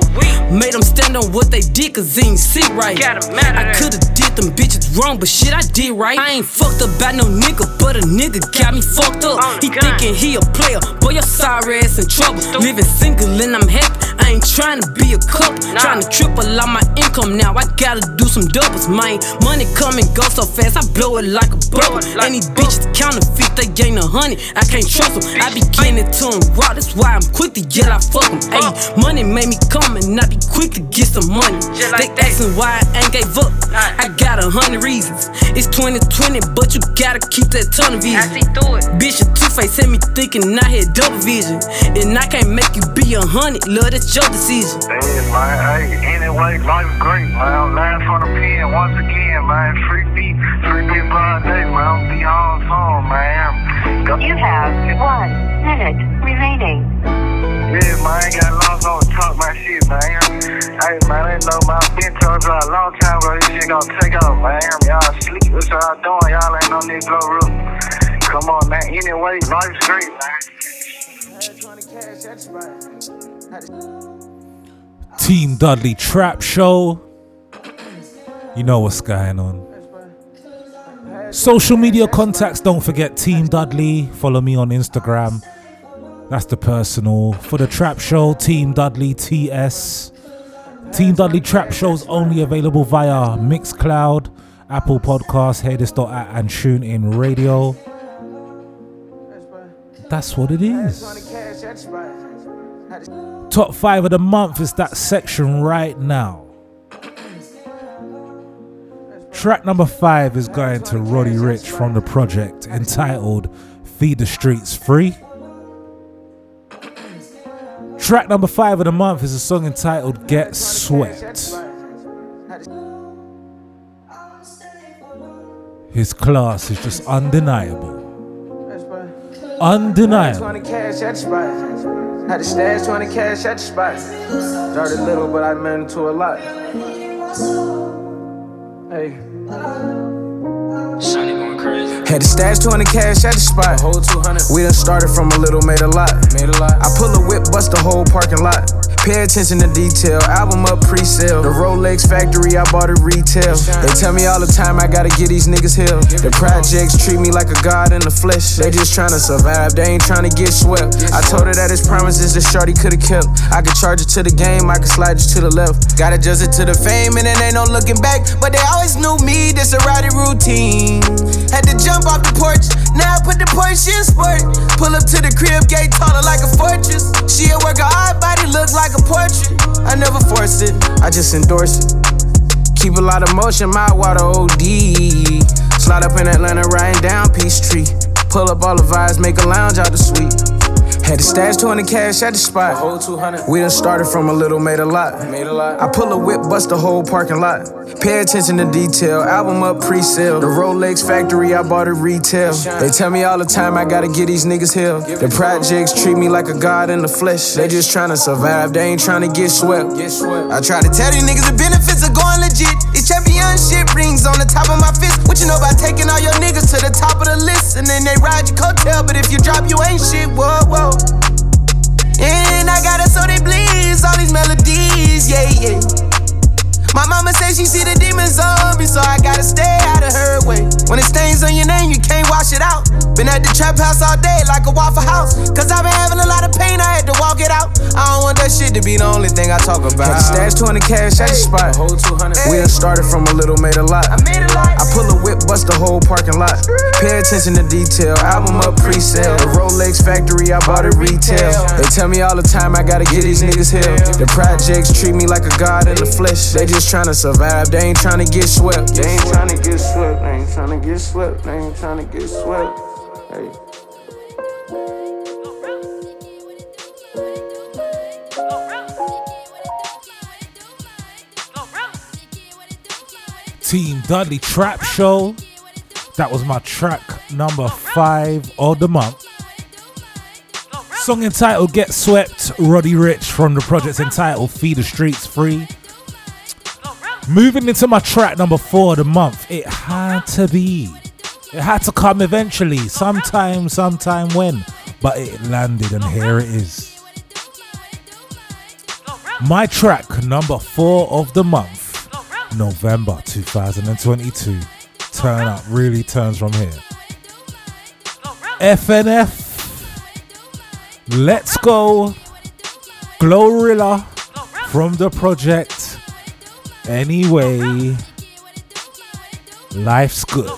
S: Made them stand on what they did, cause they ain't sit right.
R: Got 'em mad
S: I could've did them bitches wrong, but shit I did right. I ain't fucked up by no nigga, but a nigga got me fucked up.
R: Oh,
S: he
R: God.
S: thinking he a player, boy, your sorry ass in trouble. Living single and I'm happy, I ain't trying to be a couple.
R: Nah.
S: Trying to triple out my income now, I gotta do some doubles, man. Money come and go so fast, I blow it like a bubble.
R: like
S: these bitches counterfeit, they gain a honey, I can't trust them. I be getting it to them raw, that's why I'm quick to yell, I fuck them. Ayy, money made me come and I be quick to get some money.
R: Just
S: they
R: like
S: asking why I ain't gave up. I got a hundred reasons. It's 2020, but you gotta keep that tunnel vision.
R: I see through it.
S: Bitch, your two face had me thinking I had double vision. And I can't make you be a hundred, love, that's your decision.
I: Yeah, man. Hey, anyway, life great, man. Last from the pen once again, man. Free beat, free beat by day, man. I'm be on song, man. Go-
Q: You have one minute remaining.
I: Yeah, man. I ain't got long on talk my shit, man. Hey, man. I know my been told you a long time ago. This shit gonna take off, man. Y'all sleep. What y'all doing? Y'all ain't on this glow room. Come on, man. Anyway, life's great, man.
C: Team Dudley Trap Show. You know what's going on. Social media contacts, don't forget Team Dudley. Follow me on Instagram. That's the personal. For the Trap Show, Team Dudley TS. Team Dudley Trap Show's only available via Mixcloud, Apple Podcasts, Hearthis.at, and TuneIn Radio. That's what it is. Top five of the month is that section right now. Track number five is going to Roddy Ricch from the project entitled Feed Tha Streets III. Track number five of the month is a song entitled Get Swept. His class is just undeniable. Undeniable.
G: 20 cash at the spot. Had to stash 20 cash at the spot. Started little, but I meant to a lot. Hey. Had to stash 200 cash at the spot. whole 200. We done started from a little, made a lot. Made a lot. I pull a whip, bust the whole parking lot. Pay attention to detail. Album up pre-sale. The Rolex factory, I bought it retail. They tell me all the time I gotta get these niggas healed. The projects treat me like a god in the flesh. They just tryna survive, they ain't tryna get swept. I told her that his promises that Shorty could've kept. I could charge it to the game, I could slide it to the left. Gotta adjust it to the fame, and then ain't no looking back. But they always knew me, this a rowdy routine. Had to jump off the porch, now I put the Porsche in sport. Pull up to the crib, gate taller like a fortress. She a work her hard body look like a portrait. I never forced it, I just endorse it. Keep a lot of motion, my water OD. Slide up in Atlanta, riding down Peachtree. Pull up all the vibes, make a lounge out the suite. Had to stash 200 cash at the spot. whole 200. We done started from a little, made a lot. Made a lot. I pull a whip, bust the whole parking lot. Pay attention to detail. Album up pre-sale. The Rolex factory, I bought it retail. They tell me all the time I gotta get these niggas healed. The projects treat me like a god in the flesh. They just tryna survive, they ain't tryna get swept. I try to tell these niggas the benefits of going legit. Championship rings on the top of my fist. What you know about taking all your niggas to the top of the list? And then they ride your coattail, but if you drop, you ain't shit. Whoa, whoa. And I got it so they bleeds all these melodies, yeah, yeah. My mama say she see the demons on me, so I gotta stay out of her way. When it stains on your name, you can't wash it out. Been at the trap house all day like a waffle house. Cause I been having a lot of pain, I had to walk it out. I don't want that shit to be the only thing I talk about.
X: Had to stash 20 cash at the spot. We done started from a little, made a lot. I pull a whip, bust the whole parking lot. Pay attention to detail, album up pre-sale. The Rolex factory, I bought it retail. They tell me all the time I gotta get these niggas here. The projects treat me like a god in the flesh. They just tryna survive, they ain't tryna get swept. They ain't tryna get swept, they ain't tryna get swept, they ain't tryna get swept. Hey.
C: Team Dudley Trap Show. That was my track number five of the month. Song entitled Get Swept, Roddy Ricch from the project entitled Feed Tha Streets III. Moving into my track number four of the month, it had to be. It had to come eventually, sometime, sometime when, but it landed, and here it is. My track number four of the month, November 2022. Turn up, really turns from here. FNF, Let's Go, Glorilla from the project. Anyway, life's good.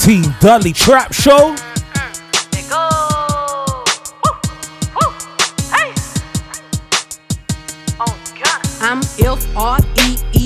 C: Team Dudley Trap Show.
S: I'm F R E E,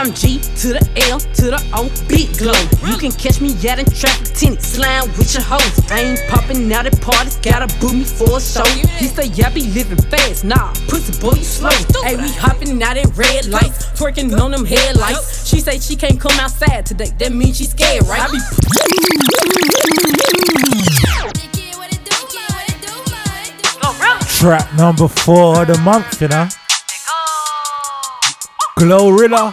S: I'm G to the L to the O, big glow. You can catch me out in traffic, tinted slime with your hoes. I ain't popping out at parties, gotta boot me for a show. He say, yeah, be living fast, nah, pussy boy, you slow. Hey, we hopping out at red lights, twerking on them headlights. She say she can't come outside today, that means she scared, right? I be
C: Track number four of the month, you know. Glorilla,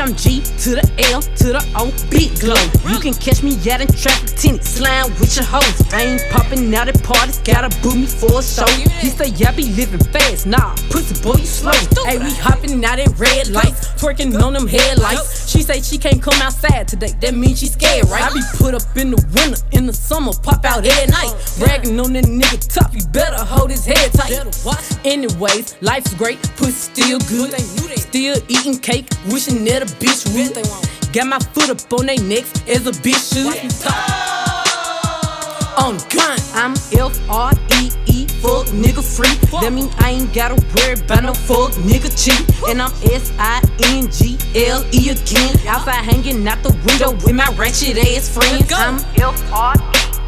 S: Bitch, I'm G to the L to the O, big glow. You can catch me out in traffic, tinted slime with your hoes. I ain't popping out at parties, gotta boot me for a show. He say, yeah, be living fast, nah, pussy boy, you slow. Hey, we hopping out at red lights, twerking on them headlights. She say she can't come outside today, that means she scared, right? I be put up in the winter, in the summer, pop out at night. Bragging on that nigga top, you better hold his head tight. Anyways, life's great, pussy still good. Still eating cake, wishing that bitch would. Got my foot up on they necks as a bitch should. On gun, I'm F R E E, fuck nigga free. That mean I ain't gotta worry about no fuck nigga cheat. And I'm S I N G L E again. Outside hanging out the window with my ratchet ass friends. I'm F R E E,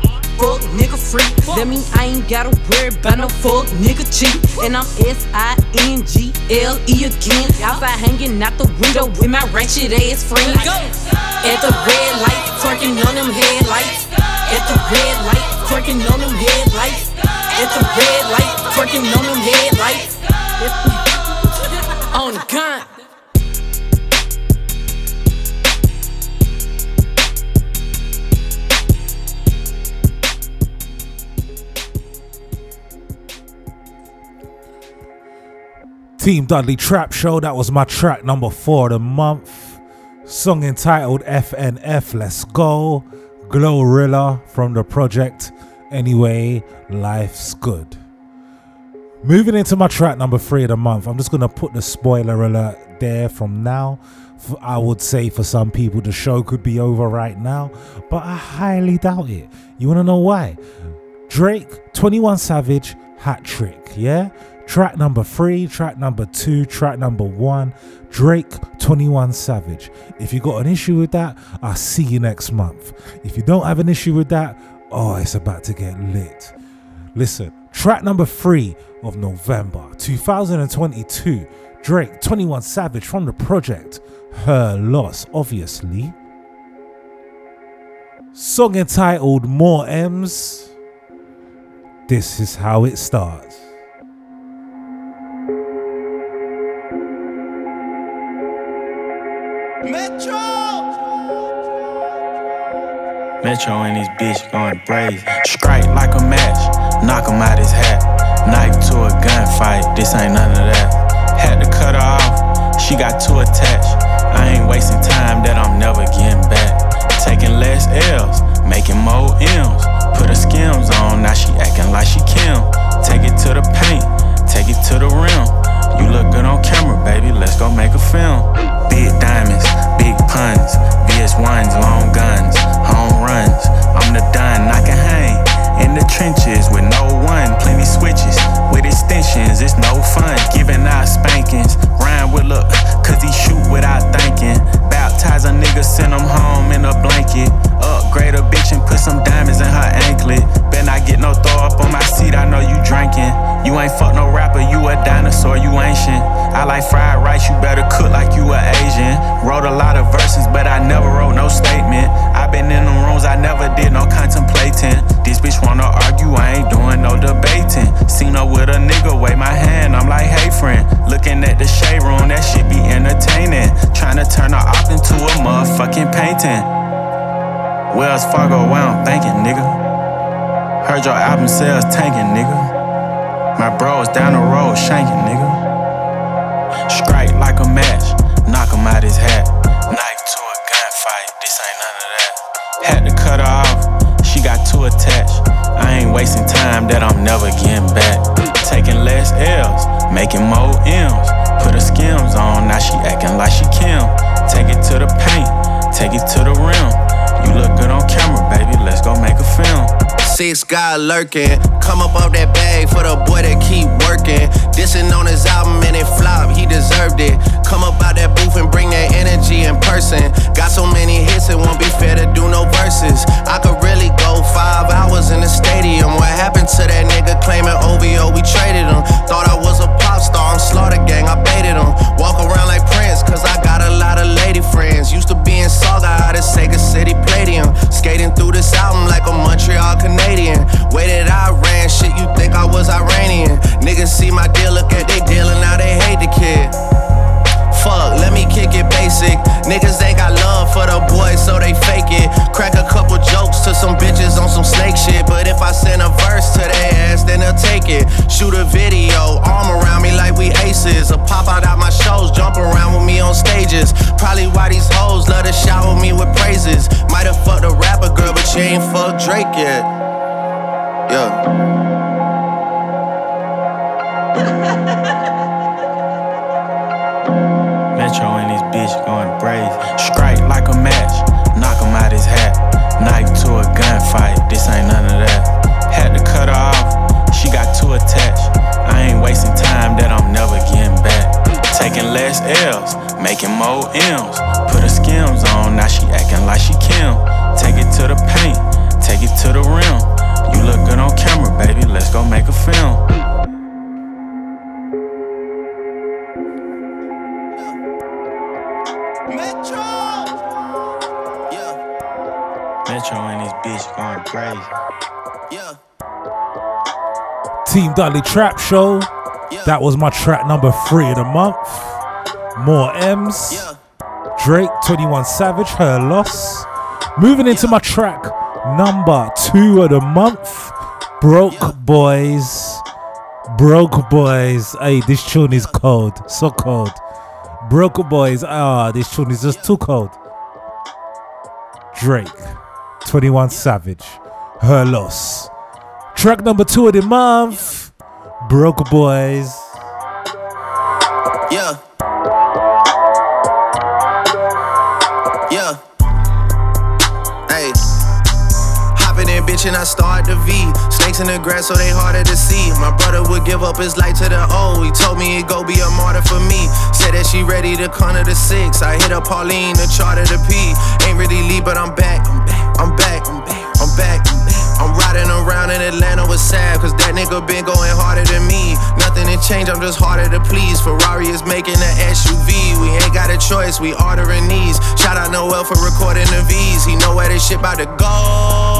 S: fuck nigga free. That mean I ain't gotta worry about no fuck nigga cheat. And I'm S I N G L E again. Outside hanging out the window with my ratchet ass friends. At the red light, twerking on them headlights. At the red light, twerking on them headlights. At the red light, twerking on them headlights. on the gun.
C: Team Dudley Trap Show. That was my track number four of the month. Song entitled FNF Let's Go. Glorilla from the project. Anyway, life's good. Moving into my track number three of the month, I'm just gonna put the spoiler alert there from now. I would say for some people the show could be over right now, but I highly doubt it. You wanna know why? Drake, 21 Savage, hat trick, yeah? Track number three, track number two, track number one, Drake 21 Savage. If you got an issue with that, I'll see you next month. If you don't have an issue with that, oh, it's about to get lit. Listen, track number three of November 2022, Drake 21 Savage from the project, Her Loss, obviously. Song entitled More M's. This is how it starts.
Y: Metro.
B: Metro and his bitch going brazen. Strike like a match, knock him out his hat. Knife to a gunfight, this ain't none of that. Had to cut her off, she got too attached. I ain't wasting time that I'm never getting back. Taking less L's, making more M's. Put her skims on, now she acting like she Kim. Take it to the paint, take it to the rim. You look good on camera, baby, let's go make a film. Big diamonds, big puns, VS1s, long guns, home runs. I'm the done, I can hang in the trenches with no one. Plenty switches with extensions, it's no fun. Giving out spankings, with look, cause he shoot without thinking. Baptize a nigga, send him home in a blanket. Upgrade a bitch and put some diamonds in her anklet. Bet I get no throw up on my seat, I know you drinking. You ain't fuck no rapper, you a dinosaur, you ancient. I like fried rice, you better cook like you a Asian. Wrote a lot of verses, but I never wrote no statement. i been in them rooms, I never did no contemplating. This bitch wanna argue, I ain't doing no debating. Seen her with a nigga, wave my hand, I'm like, hey friend. Looking at the shade room, that shit be entertaining. Trying to turn her op into a motherfucking painting. Wells Fargo, where I'm thinking, nigga. Heard your album sales tanking, nigga. My bros down the road shanking, nigga. Strike like a match, knock him out his hat. Knife to a gunfight, this ain't none of that. Had to cut her off, she got too attached. I ain't wasting time that I'm never getting back. Taking less L's, making more M's. Put her skims on, now she acting like she Kim. Take it to the paint, take it to the rim. You look good on camera, baby, let's go make a film.
A: Six guy lurking. Come up off that bag for the boy that keep working. Dissing on his album and it flop, he deserved it. Come up out that booth and bring that energy in person. Got so many hits, it won't be fair to do no verses. I could really go five hours in the stadium. What happened to that on. Probably why these hoes love to shower me with praises. Might have fucked a rapper girl, but you ain't fucked Drake yet.
B: L's, making more M's. Put her skims on, now she acting like she Kim. Take it to the paint, take it to the rim. You look good on camera, baby, let's go make a film. Metro Metro and his bitch going crazy. Yeah.
C: Team Dudley Trap Show. That was my track number three of the month. More M's. Drake 21 Savage, her loss. Moving into my track number two of the month. Broke Boys. Broke Boys. Hey, this tune is cold. So cold. Broke Boys. Ah, this tune is just too cold. Drake, 21 Savage, Her Loss. Track number two of the month, Broke Boys.
A: Yeah. Yeah. And I start the V. Snakes in the grass, so they harder to see. My brother would give up his life to the O. He told me he'd go be a martyr for me. Said that she ready to corner the six. I hit up Pauline to charter the P. Ain't really leave, but I'm back. I'm back. I'm back. I'm back. I'm riding around in Atlanta with Sav, cause that nigga been going harder than me. Nothing to change, I'm just harder to please. Ferrari is making an SUV. We ain't got a choice, we ordering these. Shout out Noel for recording the V's. He know where this shit about to go.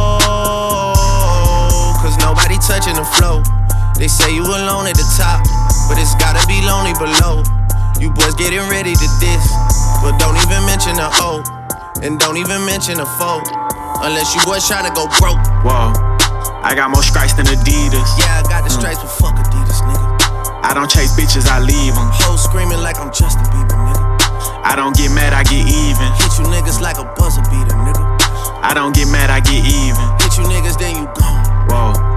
A: Touching the flow. They say you alone at the top, but it's gotta be lonely below. You boys getting ready to diss, but don't even mention the O. And don't even mention the foe. Unless you boys trying to go broke.
Z: Whoa, I got more stripes than Adidas.
A: Yeah, I got the mm. stripes, but fuck Adidas, nigga.
Z: I don't chase bitches, I leave them.
A: Hoes screaming like I'm Justin Bieber, nigga.
Z: I don't get mad, I get even.
A: Hit you niggas like a buzzer beater, nigga.
Z: I don't get mad, I get even.
A: Hit you niggas, then you gone.
Z: Whoa.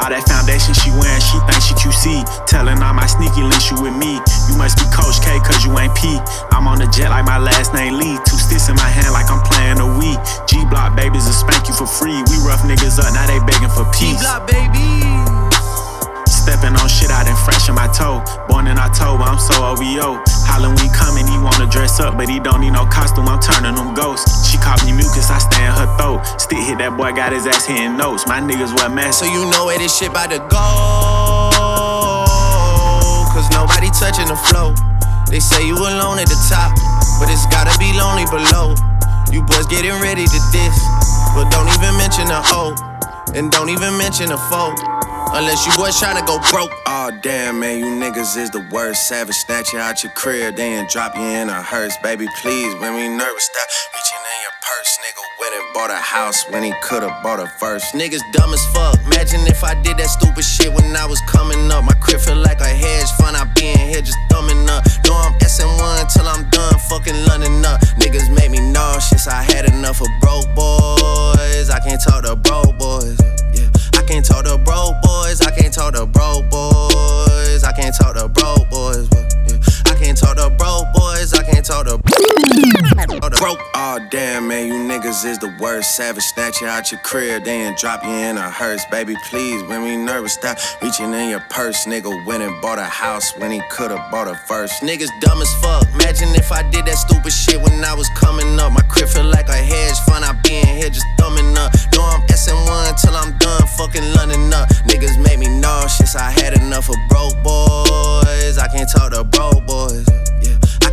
Z: All that foundation she wearing, she think she QC. Telling all my sneaky links you with me. You must be Coach K, cause you ain't P. I'm on the jet like my last name Lee. Two sticks in my hand like I'm playing a Wii. G Block babies will spank you for free. We rough niggas up, now they begging for peace.
A: G-Block baby.
Z: Stepping on shit I done fresh in my toe. Born in October, I'm so OVO. Halloween coming, he wanna dress up, but he don't need no costume. I'm turning them ghosts. She caught me mucus, I stay in her throat. Stick hit that boy, got his ass hitting notes. My niggas wear masks.
A: So you know where this shit about to go. Cause nobody touching the flow. They say you alone at the top, but it's gotta be lonely below. You boys getting ready to diss, but don't even mention a hoe, And don't even mention a foe. Unless you boys tryna go broke. Oh damn, man, you niggas is the worst. Savage snatch you out your crib, then drop you in a hearse. Baby, please, when we nervous, stop reaching your purse. Nigga went and bought a house when he could've bought a first. Niggas dumb as fuck. Imagine if I did that stupid shit when I was coming up. My crib feel like a hedge fund. I be in here just thumbing up. Know I'm SM1 till I'm done fucking London up. Niggas made me nauseous. I had enough of broke boys. I can't talk to broke boys. Yeah. I can't talk to broke boys. I can't talk to broke boys. I can't talk to broke boys. Yeah. I can't talk to broke boys. I can't talk to broke. Oh damn, man, you niggas is the worst. Savage snatch you out your crib, then drop you in a hearse. Baby, please, when we nervous, stop reaching in your purse. Nigga went and bought a house when he could've bought a first. Niggas dumb as fuck. Imagine if I did that stupid shit when I was coming up. My crib feel like a hedge fund. I be in here just thumbing up. No, I'm SM1 till I'm done fucking London up. Niggas made me nauseous. I had enough of broke boys. I can't talk to broke boys.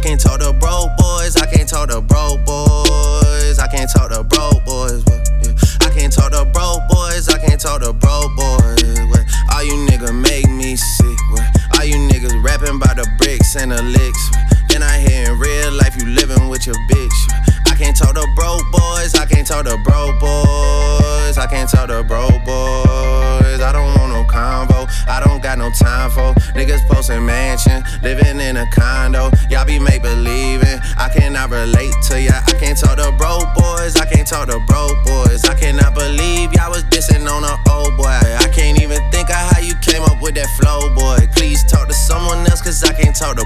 A: Can't talk to broke boys. I can't talk to broke boys. I can't talk to broke boys. Yeah. I can't talk to broke boys. I can't talk to broke boys. But, all you niggas make me sick. But, all you niggas rapping about the bricks and the licks. Then I hear in real life you living with your bitch. I can't talk to broke boys. I can't talk to broke boys. I can't talk to broke boys. I don't want no convo. I don't got no time for niggas posting mansion, living in a condo. Y'all be make believing. I cannot relate to ya. I can't talk to broke boys. I can't talk to broke boys. I cannot believe y'all was dissing on a old boy. I can't even think of how you came up with that flow, boy. Please talk to someone else, cause I can't talk to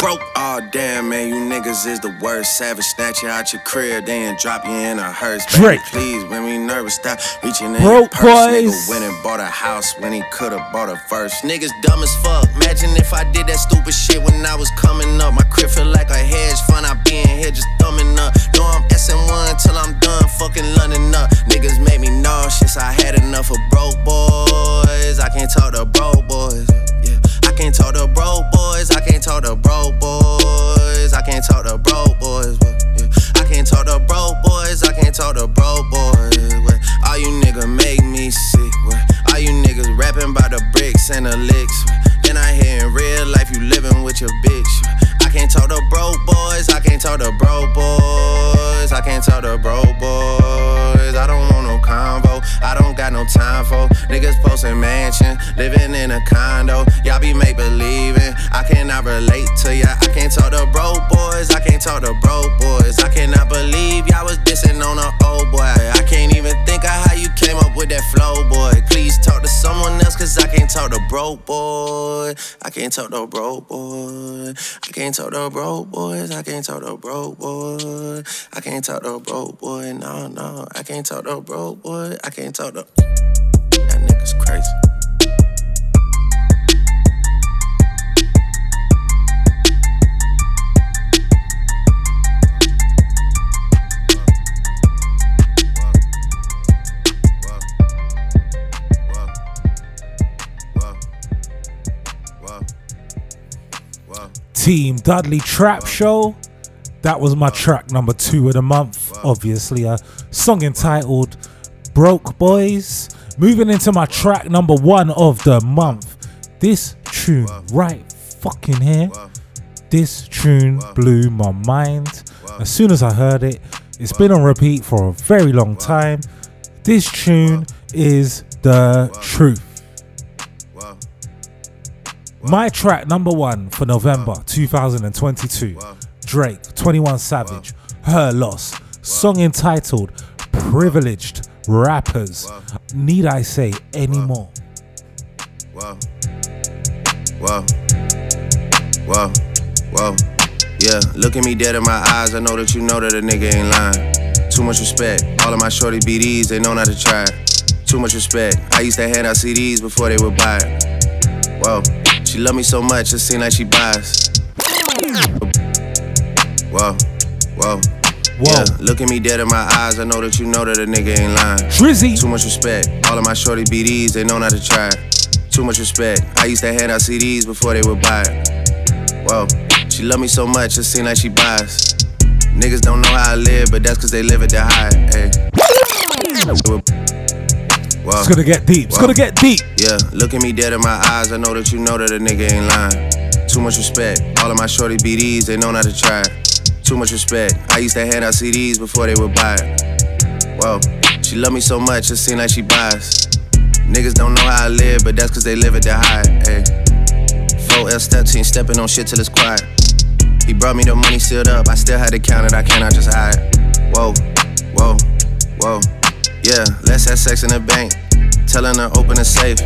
A: broke. Oh damn, man, you niggas is the worst. Savage snatch you out your crib, then drop you in a hearse. Baby,
C: Drake.
A: please, when we nervous, stop reaching in
C: Broke
A: your purse.
C: boys.
A: Nigga went and bought a house when he could've bought a first. Niggas dumb as fuck. Imagine if I did that stupid shit when I was coming up. My crib feel like a hedge fund. I be in here just thumbing up. Know I'm SM1 till I'm done fucking London up. Niggas make me nauseous. I had enough of broke boys. I can't talk to broke boys. Can't talk to broke boys. I can't talk to broke boys. I can't talk to broke boys. Yeah. I can't talk to broke boys. I can't talk to broke boys. But, all you niggas make me sick. But, all you niggas rapping about the bricks and the licks. Then I hear in real life you living with your bitch. I can't talk to broke boys. I can't talk to broke boys. I can't talk to broke boys. I don't want no convo. I don't got no time for Niggas posting mansion, living in a condo. Y'all be make believing. I cannot relate to ya. I can't talk to broke boys. I can't talk to broke boys. I cannot believe y'all was dissing on a old boy. I can't even think of how you came up with that flow, boy. Please talk to someone else, cause I can't talk to broke boy. I can't talk to broke boy. I can't talk to broke boys. I can't talk to broke boy. I can't talk to broke boy. No, no. I can't talk to broke boy. I can't talk to. That nigga's crazy.
C: Team Dudley Trap Show. That was my track number two of the month. Obviously, a song entitled Broke Boys. Moving into my track number one of the month. This tune right fucking here. This tune blew my mind. As soon as I heard it, it's been on repeat for a very long time. This tune is the truth. My track number one for November 2022 Drake, 21 Savage, Her Loss, song entitled Privileged Rappers. Need I say any more?
A: Whoa. Whoa. Whoa. Whoa. Yeah, look at me dead in my eyes. I know that you know that a nigga ain't lying. Too much respect. All of my shorty BDs, they know not to try. Too much respect. I used to hand out CDs before they would buy it. Whoa. She love me so much, it seem like she buys. Whoa. Whoa.
C: Whoa.
A: Yeah, look at me dead in my eyes. I know that you know that a nigga ain't lying.
C: Drizzy.
A: Too much respect. All of my shorty BDs, they know not to try. Too much respect. I used to hand out CDs before they would buy it. Whoa. She love me so much, it seem like she buys. Niggas don't know how I live, but that's cause they live at the high. Hey. Whoa.
C: It's gonna get deep. It's
A: Whoa.
C: gonna get deep.
A: Yeah, look at me dead in my eyes. I know that you know that a nigga ain't lying. Too much respect. All of my shorty BDs, they know not to try. Too much respect. I used to hand out CDs before they would buy it. Whoa, she love me so much, it seem like she buys. Niggas don't know how I live, but that's cause they live at the high. Ay. 4L step team stepping on shit till it's quiet. He brought me the money sealed up, I still had to count it, I cannot just hide. Whoa, whoa, whoa. Yeah, let's have sex in the bank. Telling her open the safe.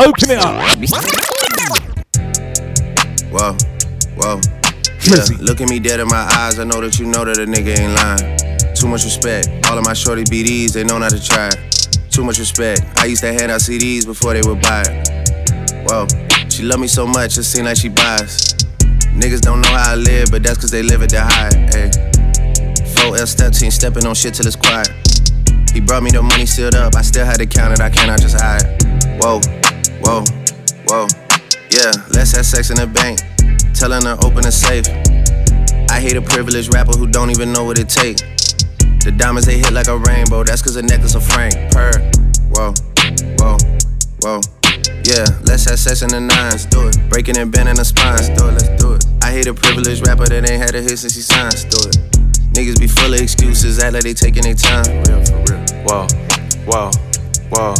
C: Open it up.
A: Whoa, whoa. Yeah, look at me dead in my eyes. I know that you know that a nigga ain't lying. Too much respect. All of my shorty BDs, they know not to try. Too much respect. I used to hand out CDs before they would buy it. Whoa, she love me so much, it seem like she buys. Niggas don't know how I live, but that's cause they live at the high. 4L step team stepping on shit till it's quiet. He brought me the money sealed up, I still had to count it, I cannot just hide. Whoa, whoa, whoa. Yeah, let's have sex in the bank. Telling her open the safe. I hate a privileged rapper who don't even know what it take. The diamonds they hit like a rainbow, that's cause a necklace of Frank. Per. Whoa, whoa, whoa. Yeah, let's have sex in the nines. Do it. Breaking and bending the spines. Do it, let's do it. I hate a privileged rapper that ain't had a hit since he signed. Do it. Niggas be full of excuses, act like they taking their time. Real for real.
Z: Whoa, whoa, whoa.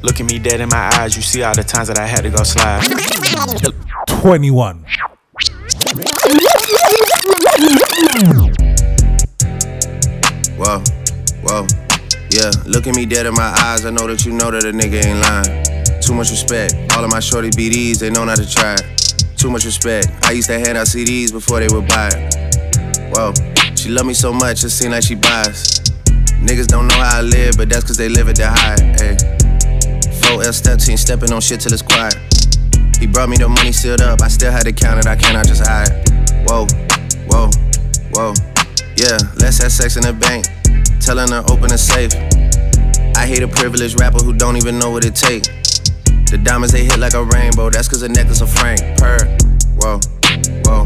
Z: Look at me dead in my eyes. You see all the times that I had to go slide.
C: 21.
A: Whoa, whoa. Yeah, look at me dead in my eyes. I know that you know that a nigga ain't lying. Too much respect. All of my shorty BDs, they know not to try. Too much respect. I used to hand out CDs before they would buy it. Whoa, she love me so much, it seem like she buys. Niggas don't know how I live, but that's cause they live at the high. Ay. 4L step team stepping on shit till it's quiet. He brought me the money sealed up, I still had to count it, I cannot just hide. Whoa, whoa, whoa. Yeah, let's have sex in the bank. Telling her open the safe. I hate a privileged rapper who don't even know what it take. The diamonds they hit like a rainbow, that's cause a necklace of Frank. Per. Whoa, whoa,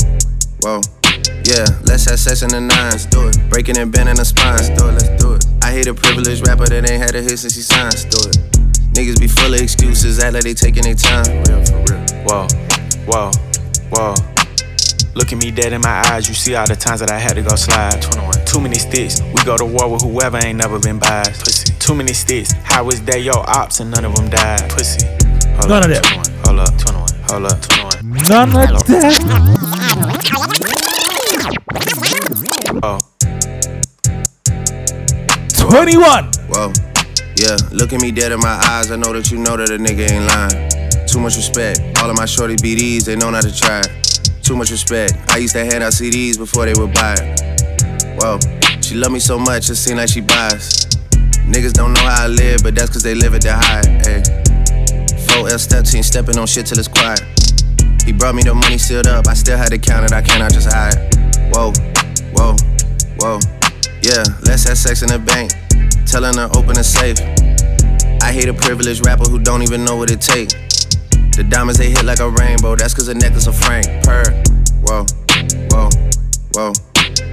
A: whoa. Yeah, let's have sex in the nines. Do it. Breaking and bending the spines. Do it, let's do it. I hate a privileged rapper that ain't had a hit since he signed. Do it. Niggas be full of excuses, act like they taking their time. Real for real.
Z: Whoa, whoa, whoa. Look at me dead in my eyes. You see all the times that I had to go slide. 21.
B: Too many sticks. We go to war with whoever ain't never been biased. Pussy. Too many sticks. How is they your ops and none of them died? Pussy. Hold
C: None
B: up,
C: of that.
B: 21. Hold up, 21. Hold up, 21.
C: None of that.
B: Oh.
C: 21.
A: Whoa, yeah, look at me dead in my eyes. I know that you know that a nigga ain't lying. Too much respect. All of my shorty BDs, they know not to try. Too much respect. I used to hand out CDs before they would buy it. Whoa, she love me so much, it seem like she buys. Niggas don't know how I live, but that's cause they live at the high. Ayy. 4L step team stepping on shit till it's quiet. He brought me the money sealed up, I still had to count it, I cannot just hide. Whoa, whoa, whoa. Yeah, let's have sex in the bank. Telling her open the safe. I hate a privileged rapper who don't even know what it take. The diamonds they hit like a rainbow, that's cause a necklace of Frank. Per. Whoa, whoa, whoa.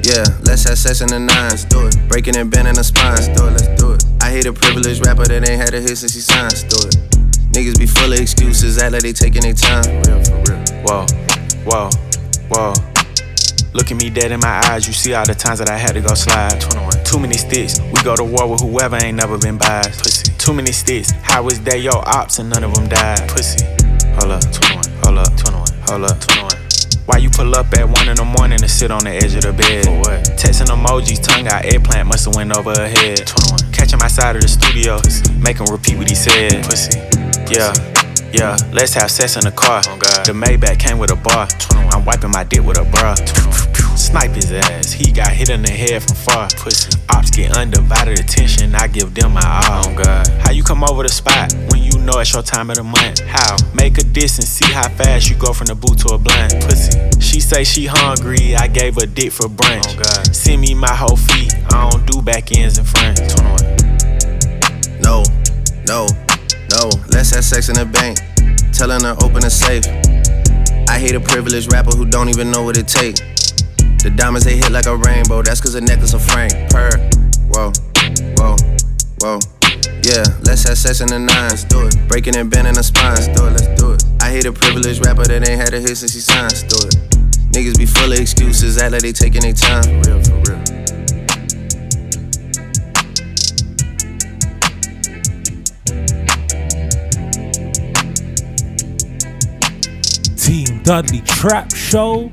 A: Yeah, let's have sex in the nines. Do it. Breaking and bending the spines. Do it, let's do it. I hate a privileged rapper that ain't had a hit since he signed. Do it. Niggas be full of excuses, act like they taking their time. Real for real.
B: Whoa, whoa, whoa. Look at me dead in my eyes, you see all the times that I had to go slide. 21. Too many sticks, we go to war with whoever ain't never been biased. Pussy. Too many sticks, how is that your ops and none of them died? Pussy. Hold up, 21. Hold up, 21. Hold up, 21. Why you pull up at one in the morning and sit on the edge of the bed? For what? Texting emojis, tongue out, eggplant must have went over her head. 21. Catch him outside of the studio, make him repeat what he said. Pussy. Yeah. Yeah, let's have sex in the car. Oh, the Maybach came with a bar. I'm wiping my dick with a bra. Snipe his ass. He got hit in the head from far. Pussy. Ops get undivided attention. I give them my all. Oh God. How you come over the spot when you know it's your time of the month? How? Make a distance, and see how fast you go from the boot to a blunt. Pussy. She say she hungry. I gave her dick for brunch. Oh God. Send me my whole feet. I don't do back ends in front.
A: No, no, Let's have sex in the bank. Telling her open the safe. I hate a privileged rapper who don't even know what it take. The diamonds they hit like a rainbow. That's cause a necklace of Frank. Per. Whoa, whoa, whoa. Yeah, let's have sex in the nines. Do it. Breaking and bending the spines. Do it, let's do it. I hate a privileged rapper that ain't had a hit since he signed. Do it. Niggas be full of excuses, act like they taking their time. Real for real.
C: Team Dudley Trap Show.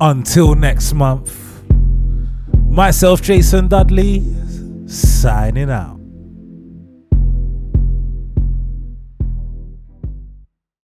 C: Until next month, myself, Jason Dudley, signing out.